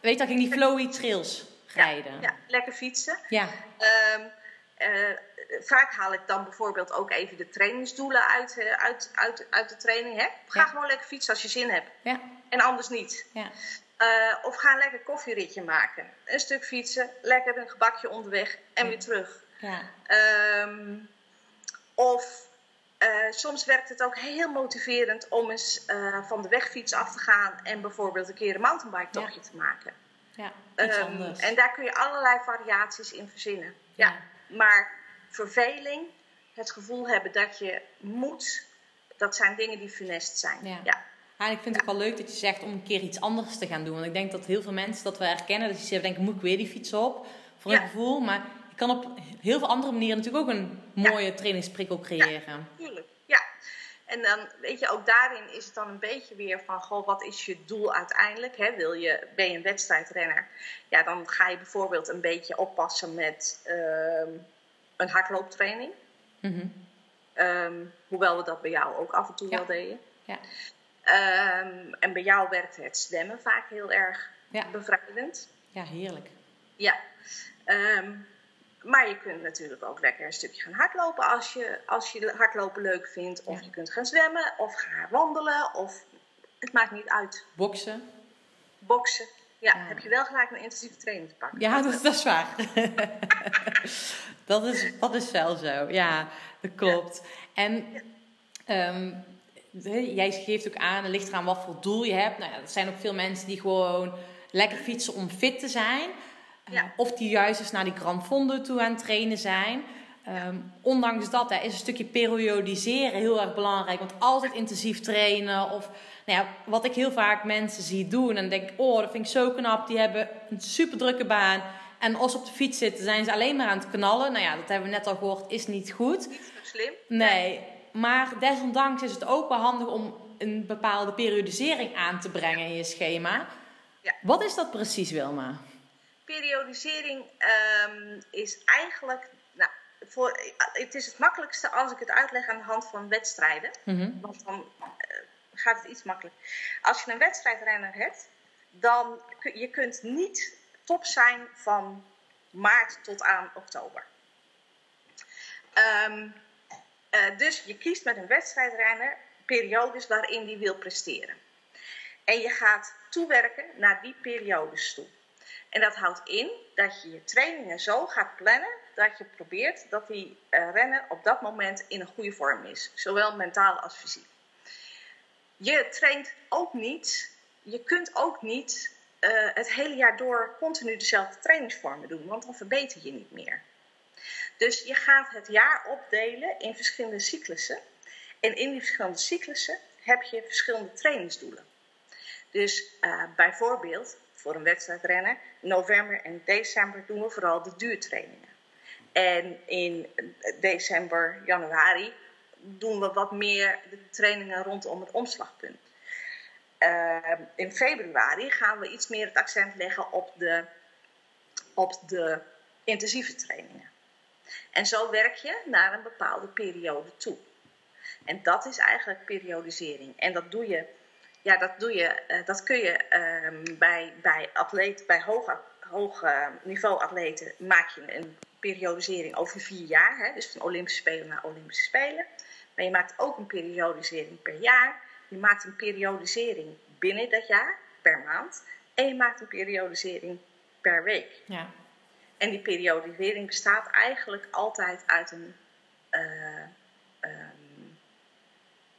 weet je, dan ging die flowy trails rijden. Ja, lekker fietsen. ja. Ehm, eh, vaak haal ik dan bijvoorbeeld ook even de trainingsdoelen uit, eh, uit, uit, uit de training. Hè? Ga Ja. gewoon lekker fietsen als je zin hebt. ja. En anders niet. ja. Eh, of ga een lekker koffieritje maken. Een stuk fietsen, lekker een gebakje onderweg en Ja. weer terug. ja. Ehm, of eh, soms werkt het ook heel motiverend om eens eh, van de wegfiets af te gaan en bijvoorbeeld een keer een mountainbike tochtje te maken. ja. Iets Ehm, anders. en daar kun je allerlei variaties in verzinnen. Ja. Ja. Maar verveling, het gevoel hebben dat je moet, dat zijn dingen die funest zijn. Ja. En ik vind het ook wel leuk dat je zegt om een keer iets anders te gaan doen. Want ik denk dat heel veel mensen dat wel herkennen. Dat je zegt, denken, moet ik weer die fiets op? Voor een gevoel. Maar je kan op heel veel andere manieren natuurlijk ook een mooie trainingsprikkel creëren. Tuurlijk, ja. En dan, weet je, ook daarin is het dan een beetje weer van, goh, wat is je doel uiteindelijk? Hè? Wil je, ben je een wedstrijdrenner? Ja, dan ga je bijvoorbeeld een beetje oppassen met ehm, een hardlooptraining. Mhm. Ehm, hoewel we dat bij jou ook af en toe Ja. wel deden. Ja. Ehm, en bij jou werkte het zwemmen vaak heel erg Ja. bevrijdend. ja, heerlijk. Ja. Ehm, maar je kunt natuurlijk ook lekker een stukje gaan hardlopen als je, als je hardlopen leuk vindt. Of Ja. je kunt gaan zwemmen, of gaan wandelen, of het maakt niet uit. Boksen. Boksen. Ja, Ja. heb je wel gelijk een intensieve training te pakken. Ja, dat, dat is waar. dat, is, dat is wel zo. Ja, dat klopt. En ehm, jij geeft ook aan, het ligt eraan wat voor doel je hebt. Nou ja, er zijn ook veel mensen die gewoon lekker fietsen om fit te zijn. Eh, Ja. Of die juist eens naar die Grand Fondo toe aan het trainen zijn. Ehm, ondanks dat hè, is een stukje periodiseren heel erg belangrijk. Want altijd intensief trainen. Of nou ja, wat ik heel vaak mensen zie doen. En denk, oh, dat vind ik zo knap. Die hebben een super drukke baan. En als ze op de fiets zitten, zijn ze alleen maar aan het knallen. Nou ja, dat hebben we net al gehoord, is niet goed. Niet zo slim. Nee, maar desondanks is het ook wel handig om een bepaalde periodisering aan te brengen in je schema. Ja. Wat is dat precies, Wilma? Periodisering ehm, is eigenlijk. Nou, voor, het is het makkelijkste als ik het uitleg aan de hand van wedstrijden. Mhm. Want dan eh, gaat het iets makkelijker. Als je een wedstrijdrenner hebt, dan kun je kunt niet top zijn van maart tot aan oktober. Ehm, eh, dus je kiest met een wedstrijdrenner periodes waarin die wil presteren. En je gaat toewerken naar die periodes toe. En dat houdt in dat je je trainingen zo gaat plannen dat je probeert dat die uh, renner op dat moment in een goede vorm is, zowel mentaal als fysiek. Je traint ook niet, je kunt ook niet uh, het hele jaar door continu dezelfde trainingsvormen doen, want dan verbeter je niet meer. Dus je gaat het jaar opdelen in verschillende cyclussen. En in die verschillende cyclussen heb je verschillende trainingsdoelen. Dus uh, bijvoorbeeld voor een wedstrijdrenner, november en december doen we vooral de duurtrainingen. En in december, januari doen we wat meer de trainingen rondom het omslagpunt. Uh, in februari gaan we iets meer het accent leggen op de, op de intensieve trainingen. En zo werk je naar een bepaalde periode toe. En dat is eigenlijk periodisering. En dat doe je, ja, dat doe je, uh, dat kun je uh, bij, bij atleten, bij hoog, hoog niveau atleten maak je een periodisering over vier jaar. Hè? Dus van Olympische Spelen naar Olympische Spelen. Maar je maakt ook een periodisering per jaar. Je maakt een periodisering binnen dat jaar, per maand. En je maakt een periodisering per week. Ja. En die periodisering bestaat eigenlijk altijd uit een uh, um,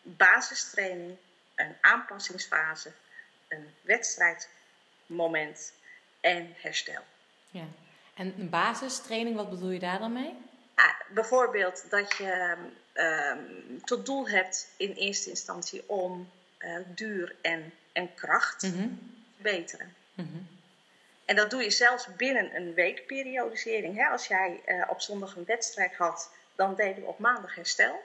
basistraining, een aanpassingsfase, een wedstrijdmoment en herstel. Ja. En een basistraining, wat bedoel je daar dan mee? Ah, bijvoorbeeld dat je um, tot doel hebt in eerste instantie om uh, duur en, en kracht Mhm. te verbeteren. Mhm. En dat doe je zelfs binnen een weekperiodisering. Hè? Als jij uh, op zondag een wedstrijd had, dan deden we op maandag herstel.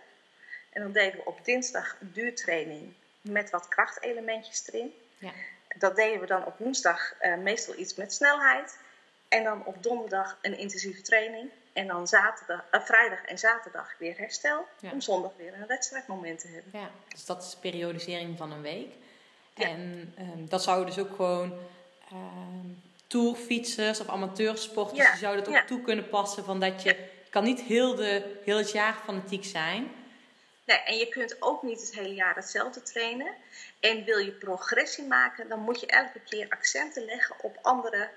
En dan deden we op dinsdag een duurtraining met wat krachtelementjes erin. Ja. Dat deden we dan op woensdag uh, meestal iets met snelheid. En dan op donderdag een intensieve training. En dan zaterdag, uh, vrijdag en zaterdag weer herstel. Ja. Om zondag weer een wedstrijdmoment te hebben. Ja, dus dat is periodisering van een week. Ja. En um, dat zou dus ook gewoon um, tourfietsers of amateursporters, Ja, die zouden het ook toe kunnen passen van dat je, je kan niet heel, de, heel het jaar fanatiek zijn. Nee, en je kunt ook niet het hele jaar hetzelfde trainen. En wil je progressie maken, dan moet je elke keer accenten leggen op andere,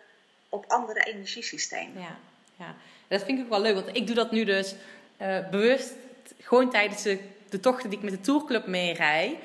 op andere energiesystemen. Ja, ja, dat vind ik ook wel leuk, want ik doe dat nu dus uh, bewust gewoon tijdens de, de tochten die ik met de tourclub meerij.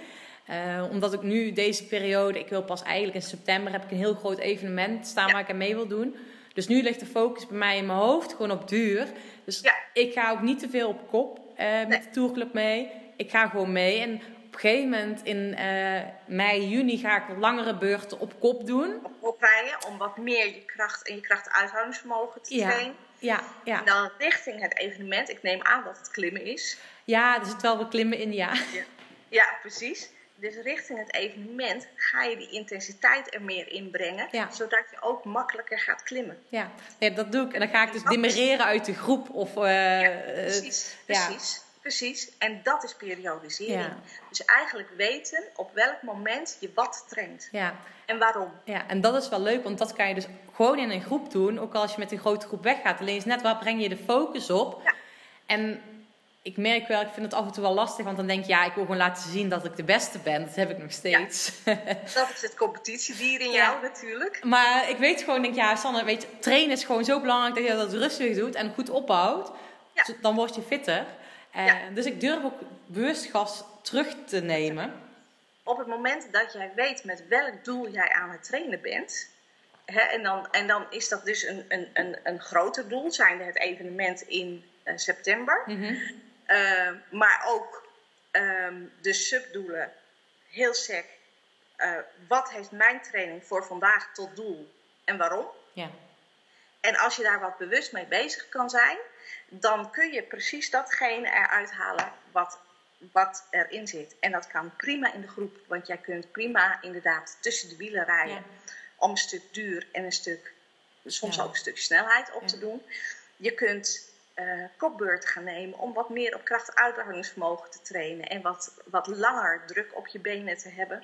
Uh, omdat ik nu deze periode, ik wil pas eigenlijk in september, heb ik een heel groot evenement staan Ja. waar ik aan mee wil doen. Dus nu ligt de focus bij mij in mijn hoofd gewoon op duur. Dus Ja. ik ga ook niet te veel op kop uh, met Nee. de tourclub mee. Ik ga gewoon mee. En op een gegeven moment in uh, mei, juni ga ik wat langere beurten op kop doen. Op oprijden om wat meer je kracht en je krachtuithoudingsvermogen te Ja. trainen. Ja, ja. En dan richting het evenement. Ik neem aan dat het klimmen is. ja, er zit wel wat klimmen in, ja. Ja, precies. Dus richting het evenement ga je die intensiteit er meer in brengen. Ja. Zodat je ook makkelijker gaat klimmen. Ja, ja, dat doe ik. En dan ga ik dus demereren uit de groep. Of, uh, Ja, eh, precies, ja. precies, precies. En dat is periodisering. Ja. Dus eigenlijk weten op welk moment je wat traint. ja, En waarom. ja, en dat is wel leuk, want dat kan je dus gewoon in een groep doen. Ook als je met een grote groep weggaat. Alleen is net waar breng je de focus op. Ja. En ik merk wel, ik vind het af en toe wel lastig. Want dan denk je, ja, ik wil gewoon laten zien dat ik de beste ben. Dat heb ik nog steeds. Dat is het competitiedier in Ja. jou natuurlijk. Maar ik weet gewoon, denk ja, Sanne, weet je, trainen is gewoon zo belangrijk dat je dat rustig doet en goed opbouwt. Ja. Dus Dan word je fitter. En Ja. Dus ik durf ook bewust gas terug te nemen. Op het moment dat jij weet met welk doel jij aan het trainen bent. Hè, en, dan, en dan is dat dus een, een, een, een groter doel, zijnde het evenement in eh, september. Mhm. Uh, maar ook um, de subdoelen, heel sec. Uh, wat heeft mijn training voor vandaag tot doel en waarom? Ja. En als je daar wat bewust mee bezig kan zijn, dan kun je precies datgene eruit halen wat, wat erin zit. En dat kan prima in de groep, want jij kunt prima inderdaad tussen de wielen rijden Ja. om een stuk duur en een stuk, soms Ja. ook een stuk snelheid op te doen. Je kunt uh, kopbeurt gaan nemen om wat meer op krachtuithoudingsvermogen te trainen en wat, wat langer druk op je benen te hebben.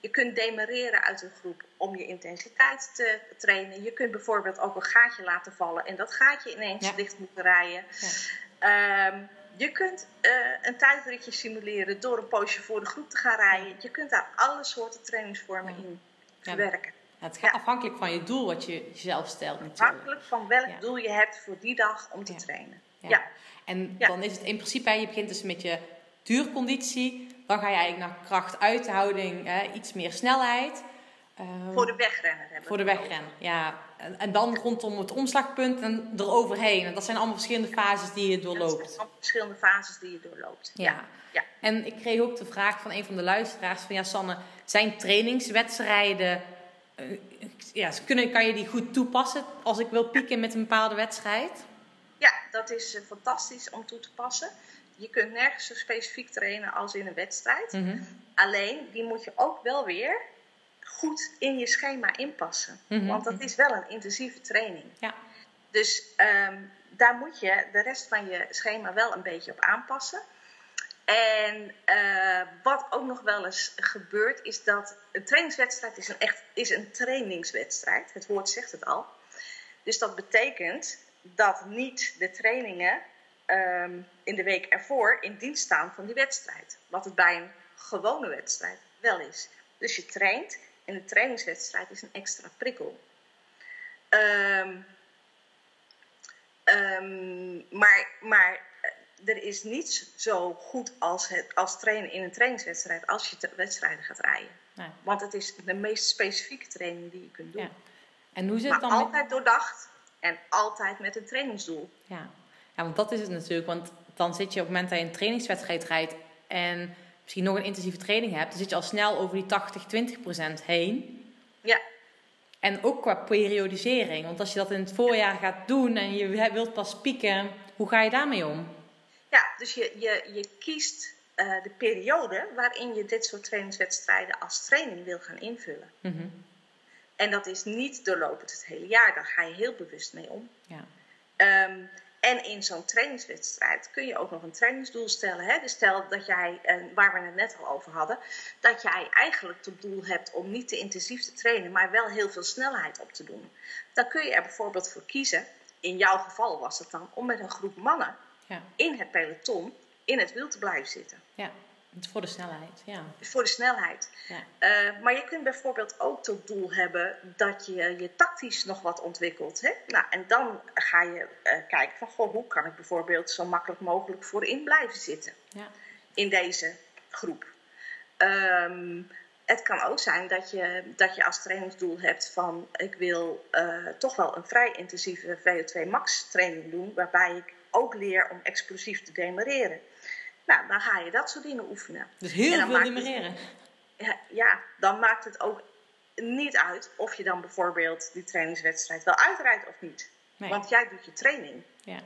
Je kunt demereren uit een groep om je intensiteit te trainen. Je kunt bijvoorbeeld ook een gaatje laten vallen en dat gaatje ineens Ja. dicht moeten rijden. Ja. Um, je kunt uh, een tijdritje simuleren door een poosje voor de groep te gaan rijden. Je kunt daar alle soorten trainingsvormen Ja. in Ja. Het gaat Ja. afhankelijk van je doel wat je jezelf stelt natuurlijk. Afhankelijk van welk Ja. doel je hebt voor die dag om te Ja. trainen. Ja. En dan is het in principe, je begint dus met je duurconditie. Dan ga je eigenlijk naar kracht, uithouding, iets meer snelheid. Ehm, Voor de wegrenner hebben voor de wegrennen, ja. En, en dan rondom het omslagpunt en eroverheen. En dat zijn allemaal verschillende fases die je over. Dat doorloopt. zijn allemaal verschillende fases die je doorloopt. Ja. Ja. En ik kreeg ook de vraag van een van de luisteraars van ja, Sanne, zijn trainingswedstrijden, ja, kunnen, kan je die goed toepassen als ik wil pieken met een bepaalde wedstrijd? Ja, dat is eh, fantastisch om toe te passen. Je kunt nergens zo specifiek trainen als in een wedstrijd. Mhm. Alleen, die moet je ook wel weer goed in je schema inpassen. Mhm. Want dat is wel een intensieve training. Ja. Dus ehm, daar moet je de rest van je schema wel een beetje op aanpassen. En eh, wat ook nog wel eens gebeurt, is dat een trainingswedstrijd is een, echt, is een trainingswedstrijd. Het woord zegt het al. Dus dat betekent dat niet de trainingen ehm, in de week ervoor in dienst staan van die wedstrijd. Wat het bij een gewone wedstrijd wel is. Dus je traint en de trainingswedstrijd is een extra prikkel. Ehm, ehm, maar, maar er is niets zo goed als, het, als trainen in een trainingswedstrijd als je wedstrijden gaat rijden. Nee. Want het is de meest specifieke training die je kunt doen. Ja. En hoe zit Maar het dan met- altijd doordacht en altijd met een trainingsdoel. Ja. ja, want dat is het natuurlijk. Want dan zit je op het moment dat je een trainingswedstrijd rijdt en misschien nog een intensieve training hebt, dan zit je al snel over die 80-20% heen. Ja, En ook qua periodisering. Want als je dat in het voorjaar gaat doen en je wilt pas pieken, hoe ga je daarmee om? Dus je, je, je kiest eh, de periode waarin je dit soort trainingswedstrijden als training wil gaan invullen. Mhm. En dat is niet doorlopend het hele jaar, daar ga je heel bewust mee om. Ja. Ehm, en in zo'n trainingswedstrijd kun je ook nog een trainingsdoel stellen. Hè? Dus stel dat jij, eh, waar we het net al over hadden, dat jij eigenlijk tot doel hebt om niet te intensief te trainen, maar wel heel veel snelheid op te doen. Dan kun je er bijvoorbeeld voor kiezen, in jouw geval was het dan, om met een groep mannen Ja. in het peloton in het wiel te blijven zitten. ja, voor de snelheid. Ja. Voor de snelheid. Ja. Eh, maar je kunt bijvoorbeeld ook tot doel hebben dat je je tactisch nog wat ontwikkelt. Hè? Nou, en dan ga je eh, kijken van, goh, hoe kan ik bijvoorbeeld zo makkelijk mogelijk voorin blijven zitten Ja. in deze groep. Ehm, het kan ook zijn dat je, dat je als trainingsdoel hebt van, ik wil eh, toch wel een vrij intensieve VO2 max training doen, waarbij ik ook leer om explosief te demareren. Nou, dan ga je dat soort dingen oefenen. Dus heel dan veel het- demareren. Ja, ja, dan maakt het ook niet uit of je dan bijvoorbeeld die trainingswedstrijd wel uitrijdt of niet. Nee. Want jij doet je training. Ja.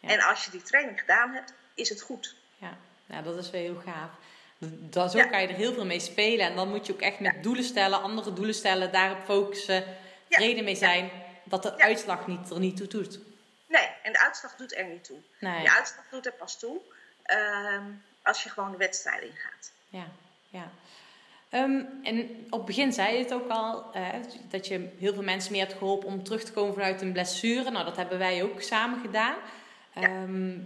Ja. En als je die training gedaan hebt, is het goed. Ja. ja, dat is wel heel gaaf. Dat, zo Ja. kan je er heel veel mee spelen. En dan moet je ook echt met doelen stellen, andere doelen stellen, daarop focussen. Ja. Tevreden mee zijn dat de uitslag niet, er niet toe doet. Nee, en de uitslag doet er niet toe. Nee. De uitslag doet er pas toe ehm, als je gewoon de wedstrijd ingaat. Ja, ja. Ehm, en op het begin zei je het ook al, dat je heel veel mensen mee hebt geholpen om terug te komen vanuit een blessure. Nou, dat hebben wij ook samen gedaan. Ja. Ehm,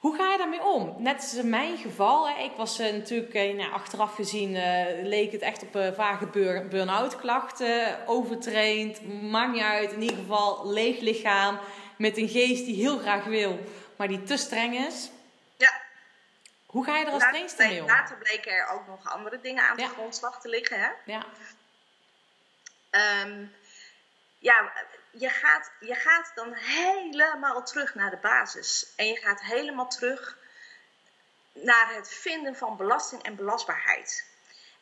hoe ga je daarmee om? Net als in mijn geval, hè, ik was eh, natuurlijk, eh, nou, achteraf gezien eh, leek het echt op vage bur- burn-out klachten. Overtraind, maakt niet uit. In ieder geval leeg lichaam, met een geest die heel graag wil, maar die te streng is. Ja, Hoe ga je er als trainster mee om? later bleken er ook nog andere dingen aan Ja. de grondslag te liggen. Hè? Ja, Ehm, ja, je gaat, je gaat dan helemaal terug naar de basis. En je gaat helemaal terug naar het vinden van belasting en belastbaarheid.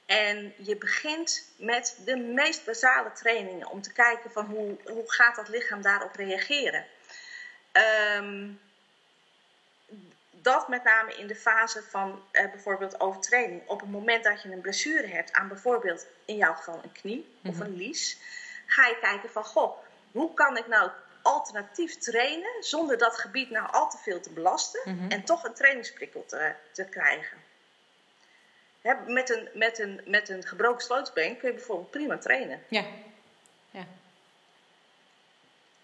En je begint met de meest basale trainingen om te kijken van hoe, hoe gaat dat lichaam daarop reageren. Ehm, dat met name in de fase van eh, bijvoorbeeld overtraining. Op het moment dat je een blessure hebt aan bijvoorbeeld in jouw geval een knie of een lies, ga je kijken van goh, hoe kan ik nou alternatief trainen zonder dat gebied nou al te veel te belasten Mhm. en toch een trainingsprikkel te, te krijgen. Hè, met, een, met, een, met een gebroken slootsbeen kun je bijvoorbeeld prima trainen. ja, ja.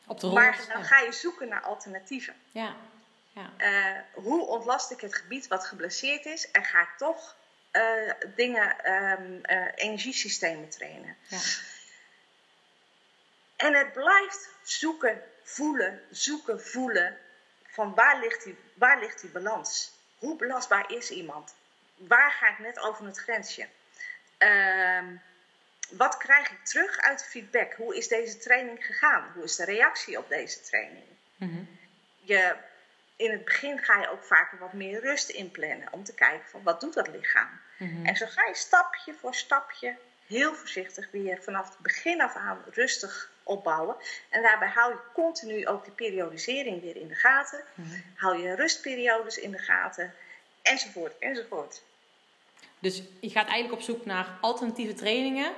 Op de rol. Maar dan ga je zoeken naar alternatieven. Ja, ja, Eh, hoe ontlast ik het gebied wat geblesseerd is en ga ik toch eh, dingen, um, energiesystemen trainen. Ja. En het blijft zoeken, voelen, zoeken, voelen van waar ligt die, waar ligt die balans? Hoe belastbaar is iemand? Waar ga ik net over het grensje? Ehm, wat krijg ik terug uit de feedback? Hoe is deze training gegaan? Hoe is de reactie op deze training? Mhm. je, in het begin ga je ook vaker wat meer rust inplannen om te kijken van wat doet dat lichaam? Mm En zo ga je stapje voor stapje heel voorzichtig weer vanaf het begin af aan rustig opbouwen. En daarbij hou je continu ook die periodisering weer in de gaten. Mm Hou je rustperiodes in de gaten. Enzovoort, enzovoort. Dus je gaat eigenlijk op zoek naar alternatieve trainingen.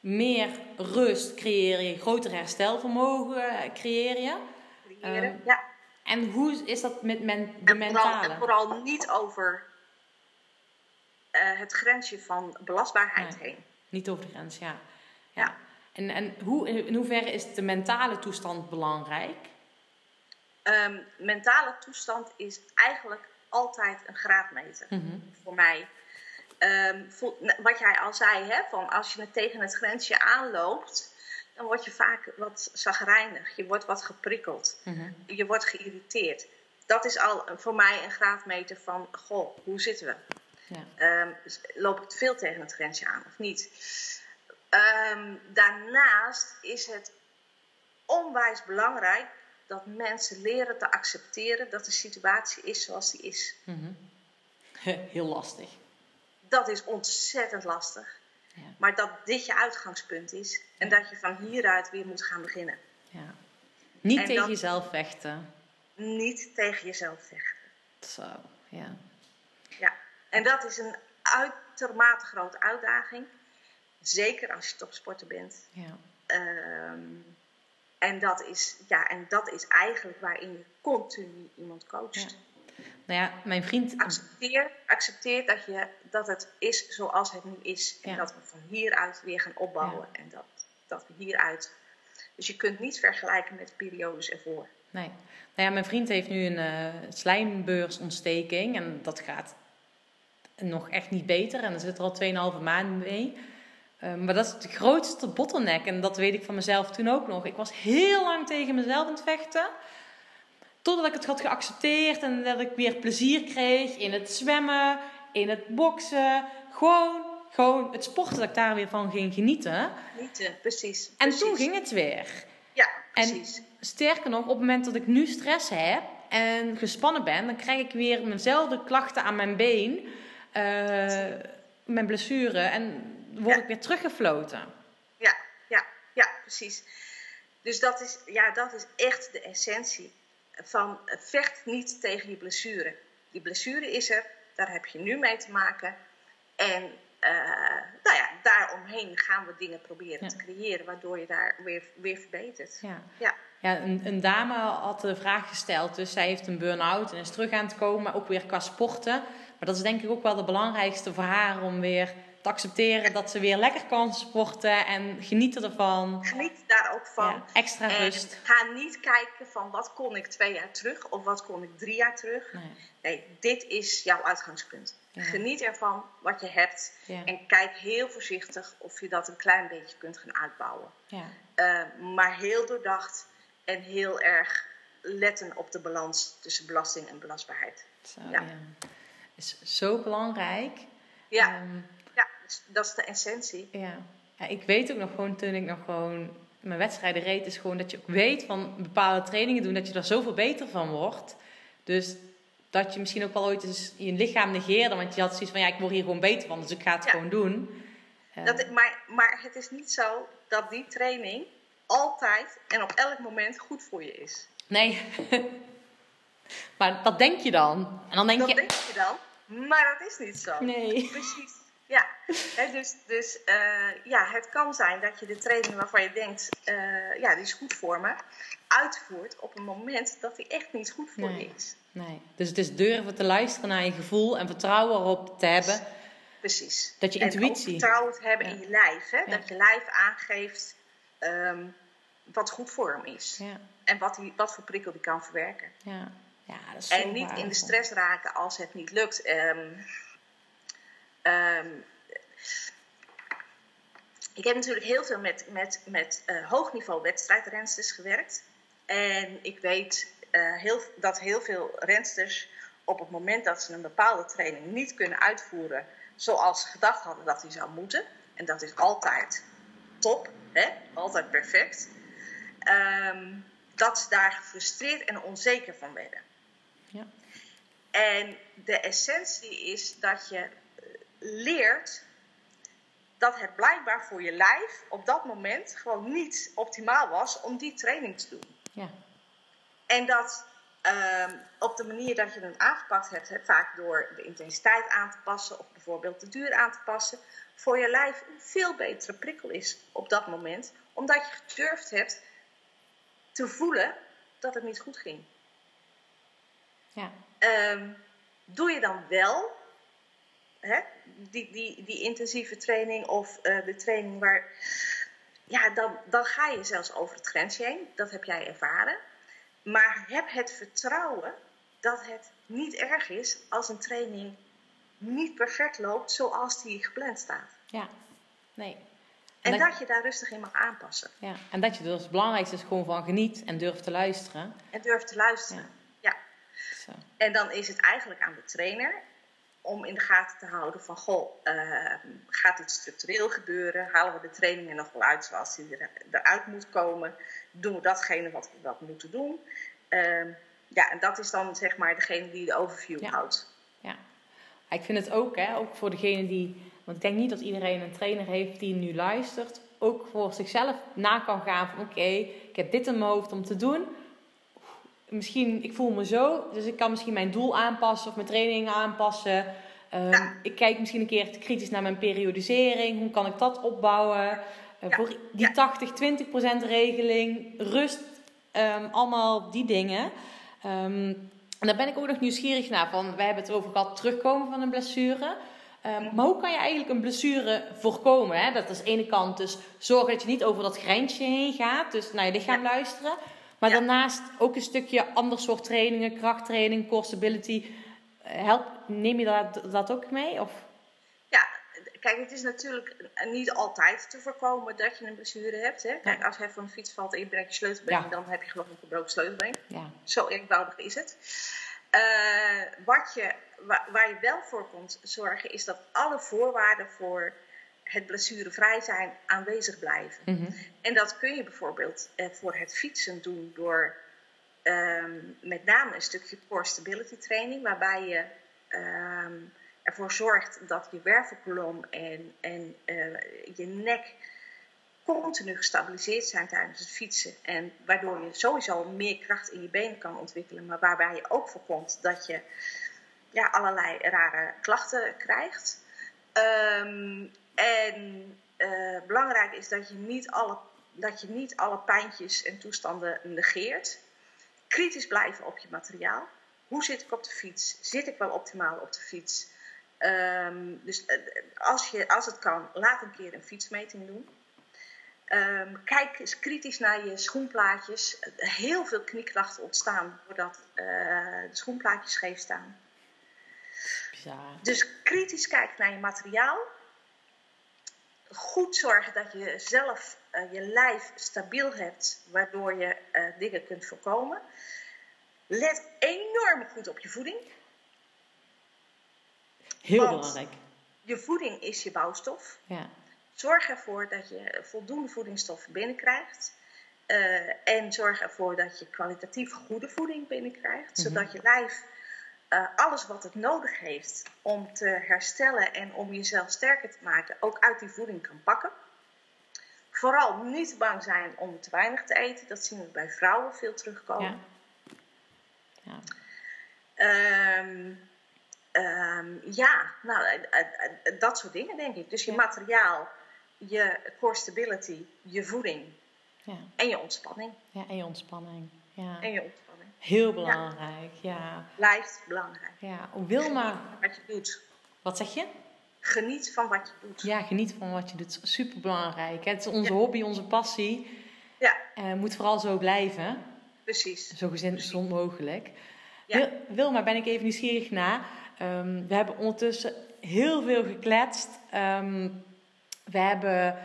Meer rust creëer je, groter herstelvermogen creëer je. Creëren, uh, ja. En hoe is dat met men, de mentale? En vooral niet over uh, het grensje van belastbaarheid heen. Niet over de grens, ja. ja. En, en hoe, in hoeverre is de mentale toestand belangrijk? Um, mentale toestand is eigenlijk altijd een graadmeter mm voor mij. Um, wat jij al zei, hè, van als je tegen het grensje aanloopt, dan word je vaak wat zagrijnig. Je wordt wat geprikkeld. Mm Je wordt geïrriteerd. Dat is al voor mij een graadmeter van, goh, hoe zitten we? Ja. Um, loop ik veel tegen het grensje aan of niet? Um, daarnaast is het onwijs belangrijk dat mensen leren te accepteren dat de situatie is zoals die is. Mm Heel lastig. Dat is ontzettend lastig. Ja. Maar dat dit je uitgangspunt is en dat je van hieruit weer moet gaan beginnen. Ja. Niet tegen jezelf vechten. Niet tegen jezelf vechten. Zo, ja. Ja, en dat is een uitermate grote uitdaging. Zeker als je topsporter bent. Ja. Um, en, dat is, ja, en dat is eigenlijk waarin je continu iemand coacht. Nou ja, mijn vriend. Accepteer, accepteer dat, je, dat het is zoals het nu is. En dat we van hieruit weer gaan opbouwen. En dat, dat we hieruit. Dus je kunt niet vergelijken met periodes ervoor. Nee. Nou ja, mijn vriend heeft nu een uh, slijmbeursontsteking. En dat gaat nog echt niet beter. En er zit er al 2,5 maanden mee. Ehm, maar dat is de grootste bottleneck. En dat weet ik van mezelf toen ook nog. Ik was heel lang tegen mezelf aan het vechten. Totdat ik het had geaccepteerd en dat ik weer plezier kreeg in het zwemmen, in het boksen. Gewoon, gewoon het sporten, dat ik daar weer van ging genieten. Genieten, precies. En toen ging het weer. Ja, precies. En sterker nog, op het moment dat ik nu stress heb en gespannen ben, dan krijg ik weer mijnzelfde klachten aan mijn been, uh, mijn blessure. En word ik weer teruggefloten. Ja, ja, ja, precies. Dus dat is, ja, dat is echt de essentie van vecht niet tegen je blessure. Die blessure is er, daar heb je nu mee te maken. En uh, nou ja, daaromheen gaan we dingen proberen te creëren, waardoor je daar weer, weer verbetert. Ja. ja. Ja, een, een, dame had de vraag gesteld, dus zij heeft een burn-out en is terug aan het komen, ook weer qua sporten. Maar dat is denk ik ook wel de belangrijkste voor haar om weer te accepteren dat ze weer lekker kan sporten en genieten ervan. Geniet daar ook van. Ja, extra rust. Ga niet kijken van wat kon ik twee jaar terug of wat kon ik drie jaar terug. Nee, nee dit is jouw uitgangspunt. Geniet ervan wat je hebt en kijk heel voorzichtig of je dat een klein beetje kunt gaan uitbouwen. Uh, maar heel doordacht en heel erg letten op de balans tussen belasting en belastbaarheid. Zo, ja. Is zo belangrijk. Ja. Ehm, dat is de essentie. Ja. ja. ik weet ook nog gewoon toen ik nog gewoon mijn wedstrijden reed, is gewoon dat je ook weet van bepaalde trainingen doen, dat je er zoveel beter van wordt. Dus dat je misschien ook wel ooit eens je lichaam negeerde, want je had zoiets van ja, ik word hier gewoon beter van, dus ik ga het gewoon doen. Dat, maar, maar het is niet zo dat die training altijd en op elk moment goed voor je is. Nee. maar dat denk je dan. En dan denk dat je... denk je dan, maar dat is niet zo. Nee. Precies. Ja, dus, dus uh, ja, het kan zijn dat je de training waarvan je denkt, uh, ja, die is goed voor me, uitvoert op een moment dat die echt niet goed voor je is. Nee, dus het is durven te luisteren naar je gevoel en vertrouwen erop te hebben. Precies. Dat je intuïtie. En vertrouwen te hebben in je lijf. Hè? Dat je lijf aangeeft um, wat goed voor hem is. Ja. En wat, die, wat voor prikkel die kan verwerken. Ja. Ja, dat is en niet in de stress raken als het niet lukt. Um, ehm, ik heb natuurlijk heel veel met, met, met uh, hoogniveau wedstrijdrensters gewerkt. En ik weet uh, heel, dat heel veel rensters op het moment dat ze een bepaalde training niet kunnen uitvoeren zoals ze gedacht hadden dat hij zou moeten, en dat is altijd top, hè? altijd perfect, um, dat ze daar gefrustreerd en onzeker van werden. Ja. En de essentie is dat je leert dat het blijkbaar voor je lijf op dat moment gewoon niet optimaal was om die training te doen. Ja. En dat um, op de manier dat je het aangepakt hebt, hè, vaak door de intensiteit aan te passen of bijvoorbeeld de duur aan te passen, voor je lijf een veel betere prikkel is op dat moment, omdat je gedurfd hebt te voelen dat het niet goed ging. Ja. Um, doe je dan wel hè, die, die, die intensieve training of uh, de training waar. Ja, dan, dan ga je zelfs over het grensje heen. Dat heb jij ervaren. Maar heb het vertrouwen dat het niet erg is als een training niet perfect loopt zoals die gepland staat. Ja, nee. En, dat, je daar rustig in mag aanpassen. Ja, en dat je dus het belangrijkste is gewoon van geniet en durft te luisteren. En durft te luisteren, ja. Zo. En dan is het eigenlijk aan de trainer om in de gaten te houden van, goh, uh, gaat dit structureel gebeuren? Halen we de trainingen nog wel uit zoals die er, eruit moet komen? Doen we datgene wat we dat moeten doen? Uh, ja, en dat is dan zeg maar degene die de overview houdt. Ja, ik vind het ook, hè, ook voor degene die, want ik denk niet dat iedereen een trainer heeft die nu luistert, ook voor zichzelf na kan gaan van, oké, ik heb dit in mijn hoofd om te doen misschien, ik voel me zo, dus ik kan misschien mijn doel aanpassen of mijn training aanpassen. Ehm, ik kijk misschien een keer kritisch naar mijn periodisering. Hoe kan ik dat opbouwen? Uh, Voor die 80-20% regeling, rust, um, allemaal die dingen. Um, en daar ben ik ook nog nieuwsgierig naar. Van, wij hebben het over gehad, terugkomen van een blessure. maar hoe kan je eigenlijk een blessure voorkomen? Hè? Dat is aan de ene kant dus zorgen dat je niet over dat grensje heen gaat. Dus naar je lichaam luisteren. Maar daarnaast ook een stukje ander soort trainingen, krachttraining, core stability. Eh, help, neem je dat, dat ook mee? Of? Ja, kijk, het is natuurlijk niet altijd te voorkomen dat je een blessure hebt. Hè? Kijk, als je van een fiets valt en je brengt je sleutelbeen, dan heb je gewoon een gebroken sleutelbeen. Ja. Zo eenvoudig is het. Uh, wat je, waar, waar, je wel voor kunt zorgen, is dat alle voorwaarden voor het blessurevrij zijn aanwezig blijven. Mhm. En dat kun je bijvoorbeeld eh, voor het fietsen doen door ehm, met name een stukje core stability training, waarbij je ehm, ervoor zorgt dat je wervelkolom en, en uh, je nek continu gestabiliseerd zijn tijdens het fietsen. En waardoor je sowieso meer kracht in je benen kan ontwikkelen, maar waarbij je ook voorkomt dat je ja, allerlei rare klachten krijgt. Um, en uh, belangrijk is dat je, niet alle, dat je niet alle pijntjes en toestanden negeert. Kritisch blijven op je materiaal. Hoe zit ik op de fiets? Zit ik wel optimaal op de fiets? Um, dus uh, als, je, als het kan, laat een keer een fietsmeting doen. Um, kijk eens kritisch naar je schoenplaatjes. Heel veel knieklachten ontstaan doordat uh, de schoenplaatjes scheef staan. Bizar. Dus kritisch kijken naar je materiaal goed zorgen dat je zelf uh, je lijf stabiel hebt, waardoor je uh, dingen kunt voorkomen. Let enorm goed op je voeding. Heel belangrijk. Je voeding is je bouwstof. Ja. Zorg ervoor dat je voldoende voedingsstoffen binnenkrijgt. Uh, en zorg ervoor dat je kwalitatief goede voeding binnenkrijgt, mm zodat je lijf uh, alles wat het nodig heeft om te herstellen en om jezelf sterker te maken, ook uit die voeding kan pakken. Vooral niet bang zijn om te weinig te eten. Dat zien we bij vrouwen veel terugkomen. Ja, ja. Um, um, ja nou, uh, uh, dat soort dingen denk ik. Dus je ja. materiaal, je core stability, je voeding ja. en je ontspanning. Ja, en je ontspanning. Ja. En je ontspanning. Heel belangrijk, ja. ja. Blijft belangrijk. Ja, Wilma. wat je doet. Wat zeg je? Geniet van wat je doet. Ja, geniet van wat je doet. Super belangrijk. Het is onze hobby, onze passie. Ja. Uh, moet vooral zo blijven. Precies. Zo gezond mogelijk. Ja. Wilma, ben ik even nieuwsgierig naar. Ehm, we hebben ondertussen heel veel gekletst. Ehm, we hebben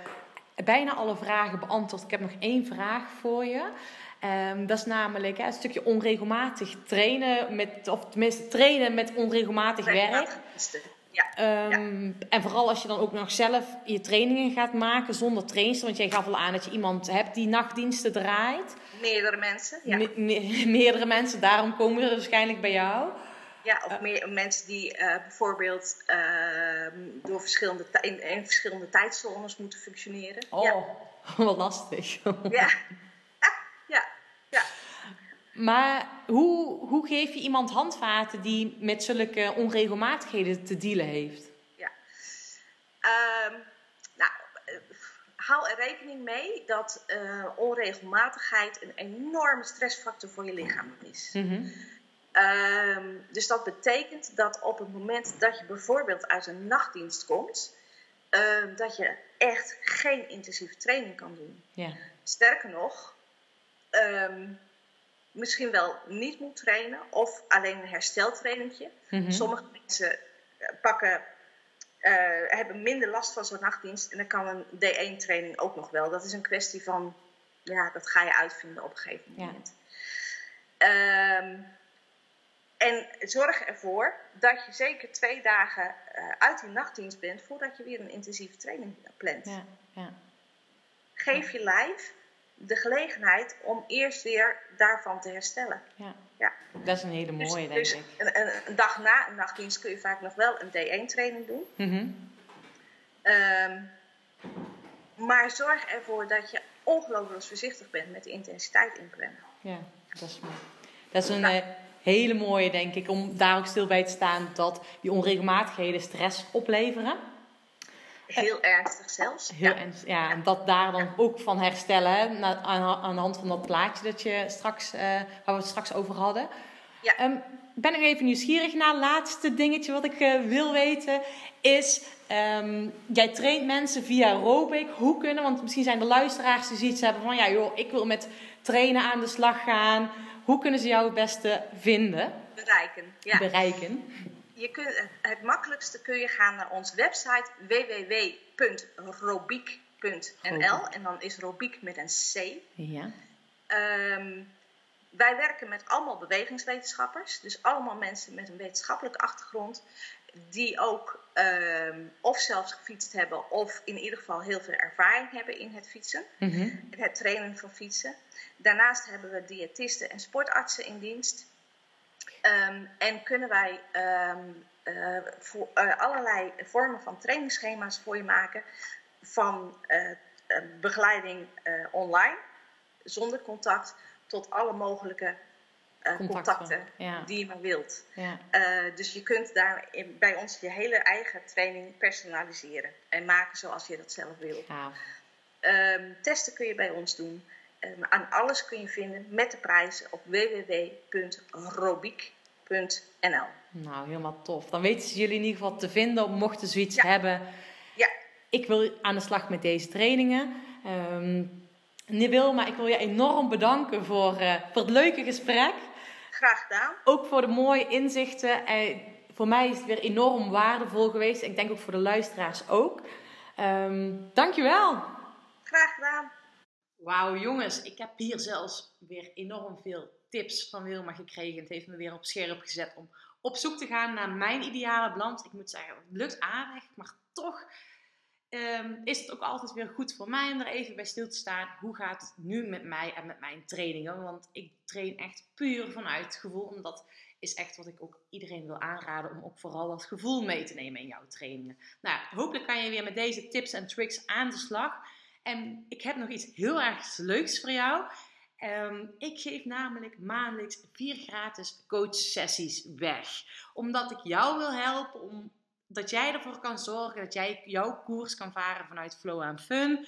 bijna alle vragen beantwoord. Ik heb nog één vraag voor je. Ehm, dat is namelijk hè, een stukje onregelmatig trainen, met, of tenminste trainen met onregelmatig werk. Ja. Ehm, en vooral als je dan ook nog zelf je trainingen gaat maken zonder trainster. Want jij gaf al aan dat je iemand hebt die nachtdiensten draait. Meerdere mensen, ja. meerdere mensen, daarom komen ze waarschijnlijk bij jou. Ja, of meer, mensen die uh, bijvoorbeeld uh, door verschillende, in, in, verschillende tijdzones moeten functioneren. Oh, ja. wat lastig. ja. ja, ja. Maar hoe, hoe geef je iemand handvaten die met zulke onregelmatigheden te dealen heeft? Ja. Um, nou, hou er rekening mee dat uh, onregelmatigheid een enorme stressfactor voor je lichaam is. Mm Um, dus dat betekent dat op het moment dat je bijvoorbeeld uit een nachtdienst komt, um, dat je echt geen intensieve training kan doen. Ja. Sterker nog, um, misschien wel niet moet trainen of alleen een hersteltrainingje. Mm Sommige mensen eh, pakken, uh, hebben minder last van zo'n nachtdienst en dan kan een D1-training ook nog wel. Dat is een kwestie van, ja, dat ga je uitvinden op een gegeven moment. Ja. En zorg ervoor dat je zeker twee dagen uh, uit die nachtdienst bent voordat je weer een intensieve training plant. Ja, ja. Geef je lijf de gelegenheid om eerst weer daarvan te herstellen. Ja. ja. Dat is een hele dus- mooie, dus, denk ik. Een, een, een, dag na een nachtdienst kun je vaak nog wel een D1-training doen. Mm um, maar zorg ervoor dat je ongelooflijk voorzichtig bent met de intensiteit inplannen. Ja, dat is mooi. Dat is een... Nou, hele mooie, denk ik, om daar ook stil bij te staan dat die onregelmatigheden stress opleveren. Heel ernstig zelfs. Heel ja. Ernstig, ja. En dat daar dan ook van herstellen, aan, aan de hand van dat plaatje dat je straks, uh, waar we het straks over hadden. Ja. Um, ben ik even nieuwsgierig naar. Laatste dingetje wat ik uh, wil weten is... Um, jij traint mensen via aerobic. Hoe kunnen, want misschien zijn er luisteraars die zoiets hebben van... Ja joh, ik wil met trainen aan de slag gaan. Hoe kunnen ze jou het beste vinden? Bereiken. Ja. Bereiken. Je kunt, het makkelijkste kun je gaan naar onze website www.robiek.nl en dan is Robiek met een C. Ja. Um, wij werken met allemaal bewegingswetenschappers, dus allemaal mensen met een wetenschappelijke achtergrond, die ook um, of zelfs gefietst hebben, of in ieder geval heel veel ervaring hebben in het fietsen, mm -hmm. het trainen van fietsen. Daarnaast hebben we diëtisten en sportartsen in dienst. Um, en kunnen wij um, uh, voor, uh, allerlei vormen van trainingsschema's voor je maken. Van uh, begeleiding online, zonder contact, tot alle mogelijke contacten, contacten ja. die je maar wilt. Ja. dus je kunt daar in, bij ons je hele eigen training personaliseren en maken zoals je dat zelf wil. Ja. Um, testen kun je bij ons doen. Um, aan alles kun je vinden met de prijzen op www.robiek.nl. Nou, helemaal tof. Dan weten ze jullie in ieder geval te vinden, mochten ze iets ja. hebben. Ja. Ik wil aan de slag met deze trainingen. Um, Wilma, ik wil je enorm bedanken voor, uh, voor het leuke gesprek. Graag gedaan. Ook voor de mooie inzichten. Uh, voor mij is het weer enorm waardevol geweest. Ik denk ook voor de luisteraars ook. Um, dankjewel. Graag gedaan. Wauw, jongens, ik heb hier zelfs weer enorm veel tips van Wilma gekregen. Het heeft me weer op scherp gezet om op zoek te gaan naar mijn ideale balans. Ik moet zeggen, het lukt aardig, maar toch um, is het ook altijd weer goed voor mij om er even bij stil te staan. Hoe gaat het nu met mij en met mijn trainingen? Want ik train echt puur vanuit gevoel, omdat is echt wat ik ook iedereen wil aanraden om ook vooral dat gevoel mee te nemen in jouw trainingen. Nou, hopelijk kan je weer met deze tips en tricks aan de slag. En ik heb nog iets heel erg leuks voor jou. Um, ik geef namelijk maandelijks vier gratis coachsessies weg. Omdat ik jou wil helpen om dat jij ervoor kan zorgen dat jij jouw koers kan varen vanuit flow en fun.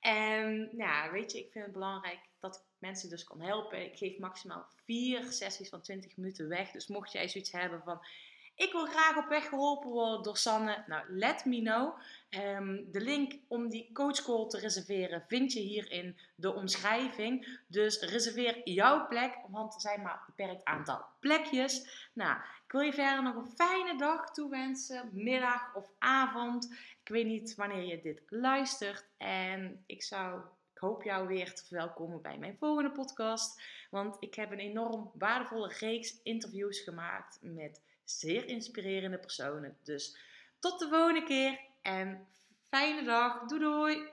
En ja, weet je, ik vind het belangrijk dat ik mensen dus kan helpen. Ik geef maximaal vier sessies van 20 minuten weg. Dus mocht jij zoiets hebben van Ik wil graag op weg geholpen worden door Sanne. Nou, let me know. Ehm, de link om die coachcall te reserveren vind je hier in de omschrijving. Dus reserveer jouw plek, want er zijn maar een beperkt aantal plekjes. Nou, ik wil je verder nog een fijne dag toewensen, middag of avond. Ik weet niet wanneer je dit luistert. En ik zou ik hoop jou weer te verwelkomen bij mijn volgende podcast. Want ik heb een enorm waardevolle reeks interviews gemaakt met zeer inspirerende personen. Dus tot de volgende keer en fijne dag. Doei doei!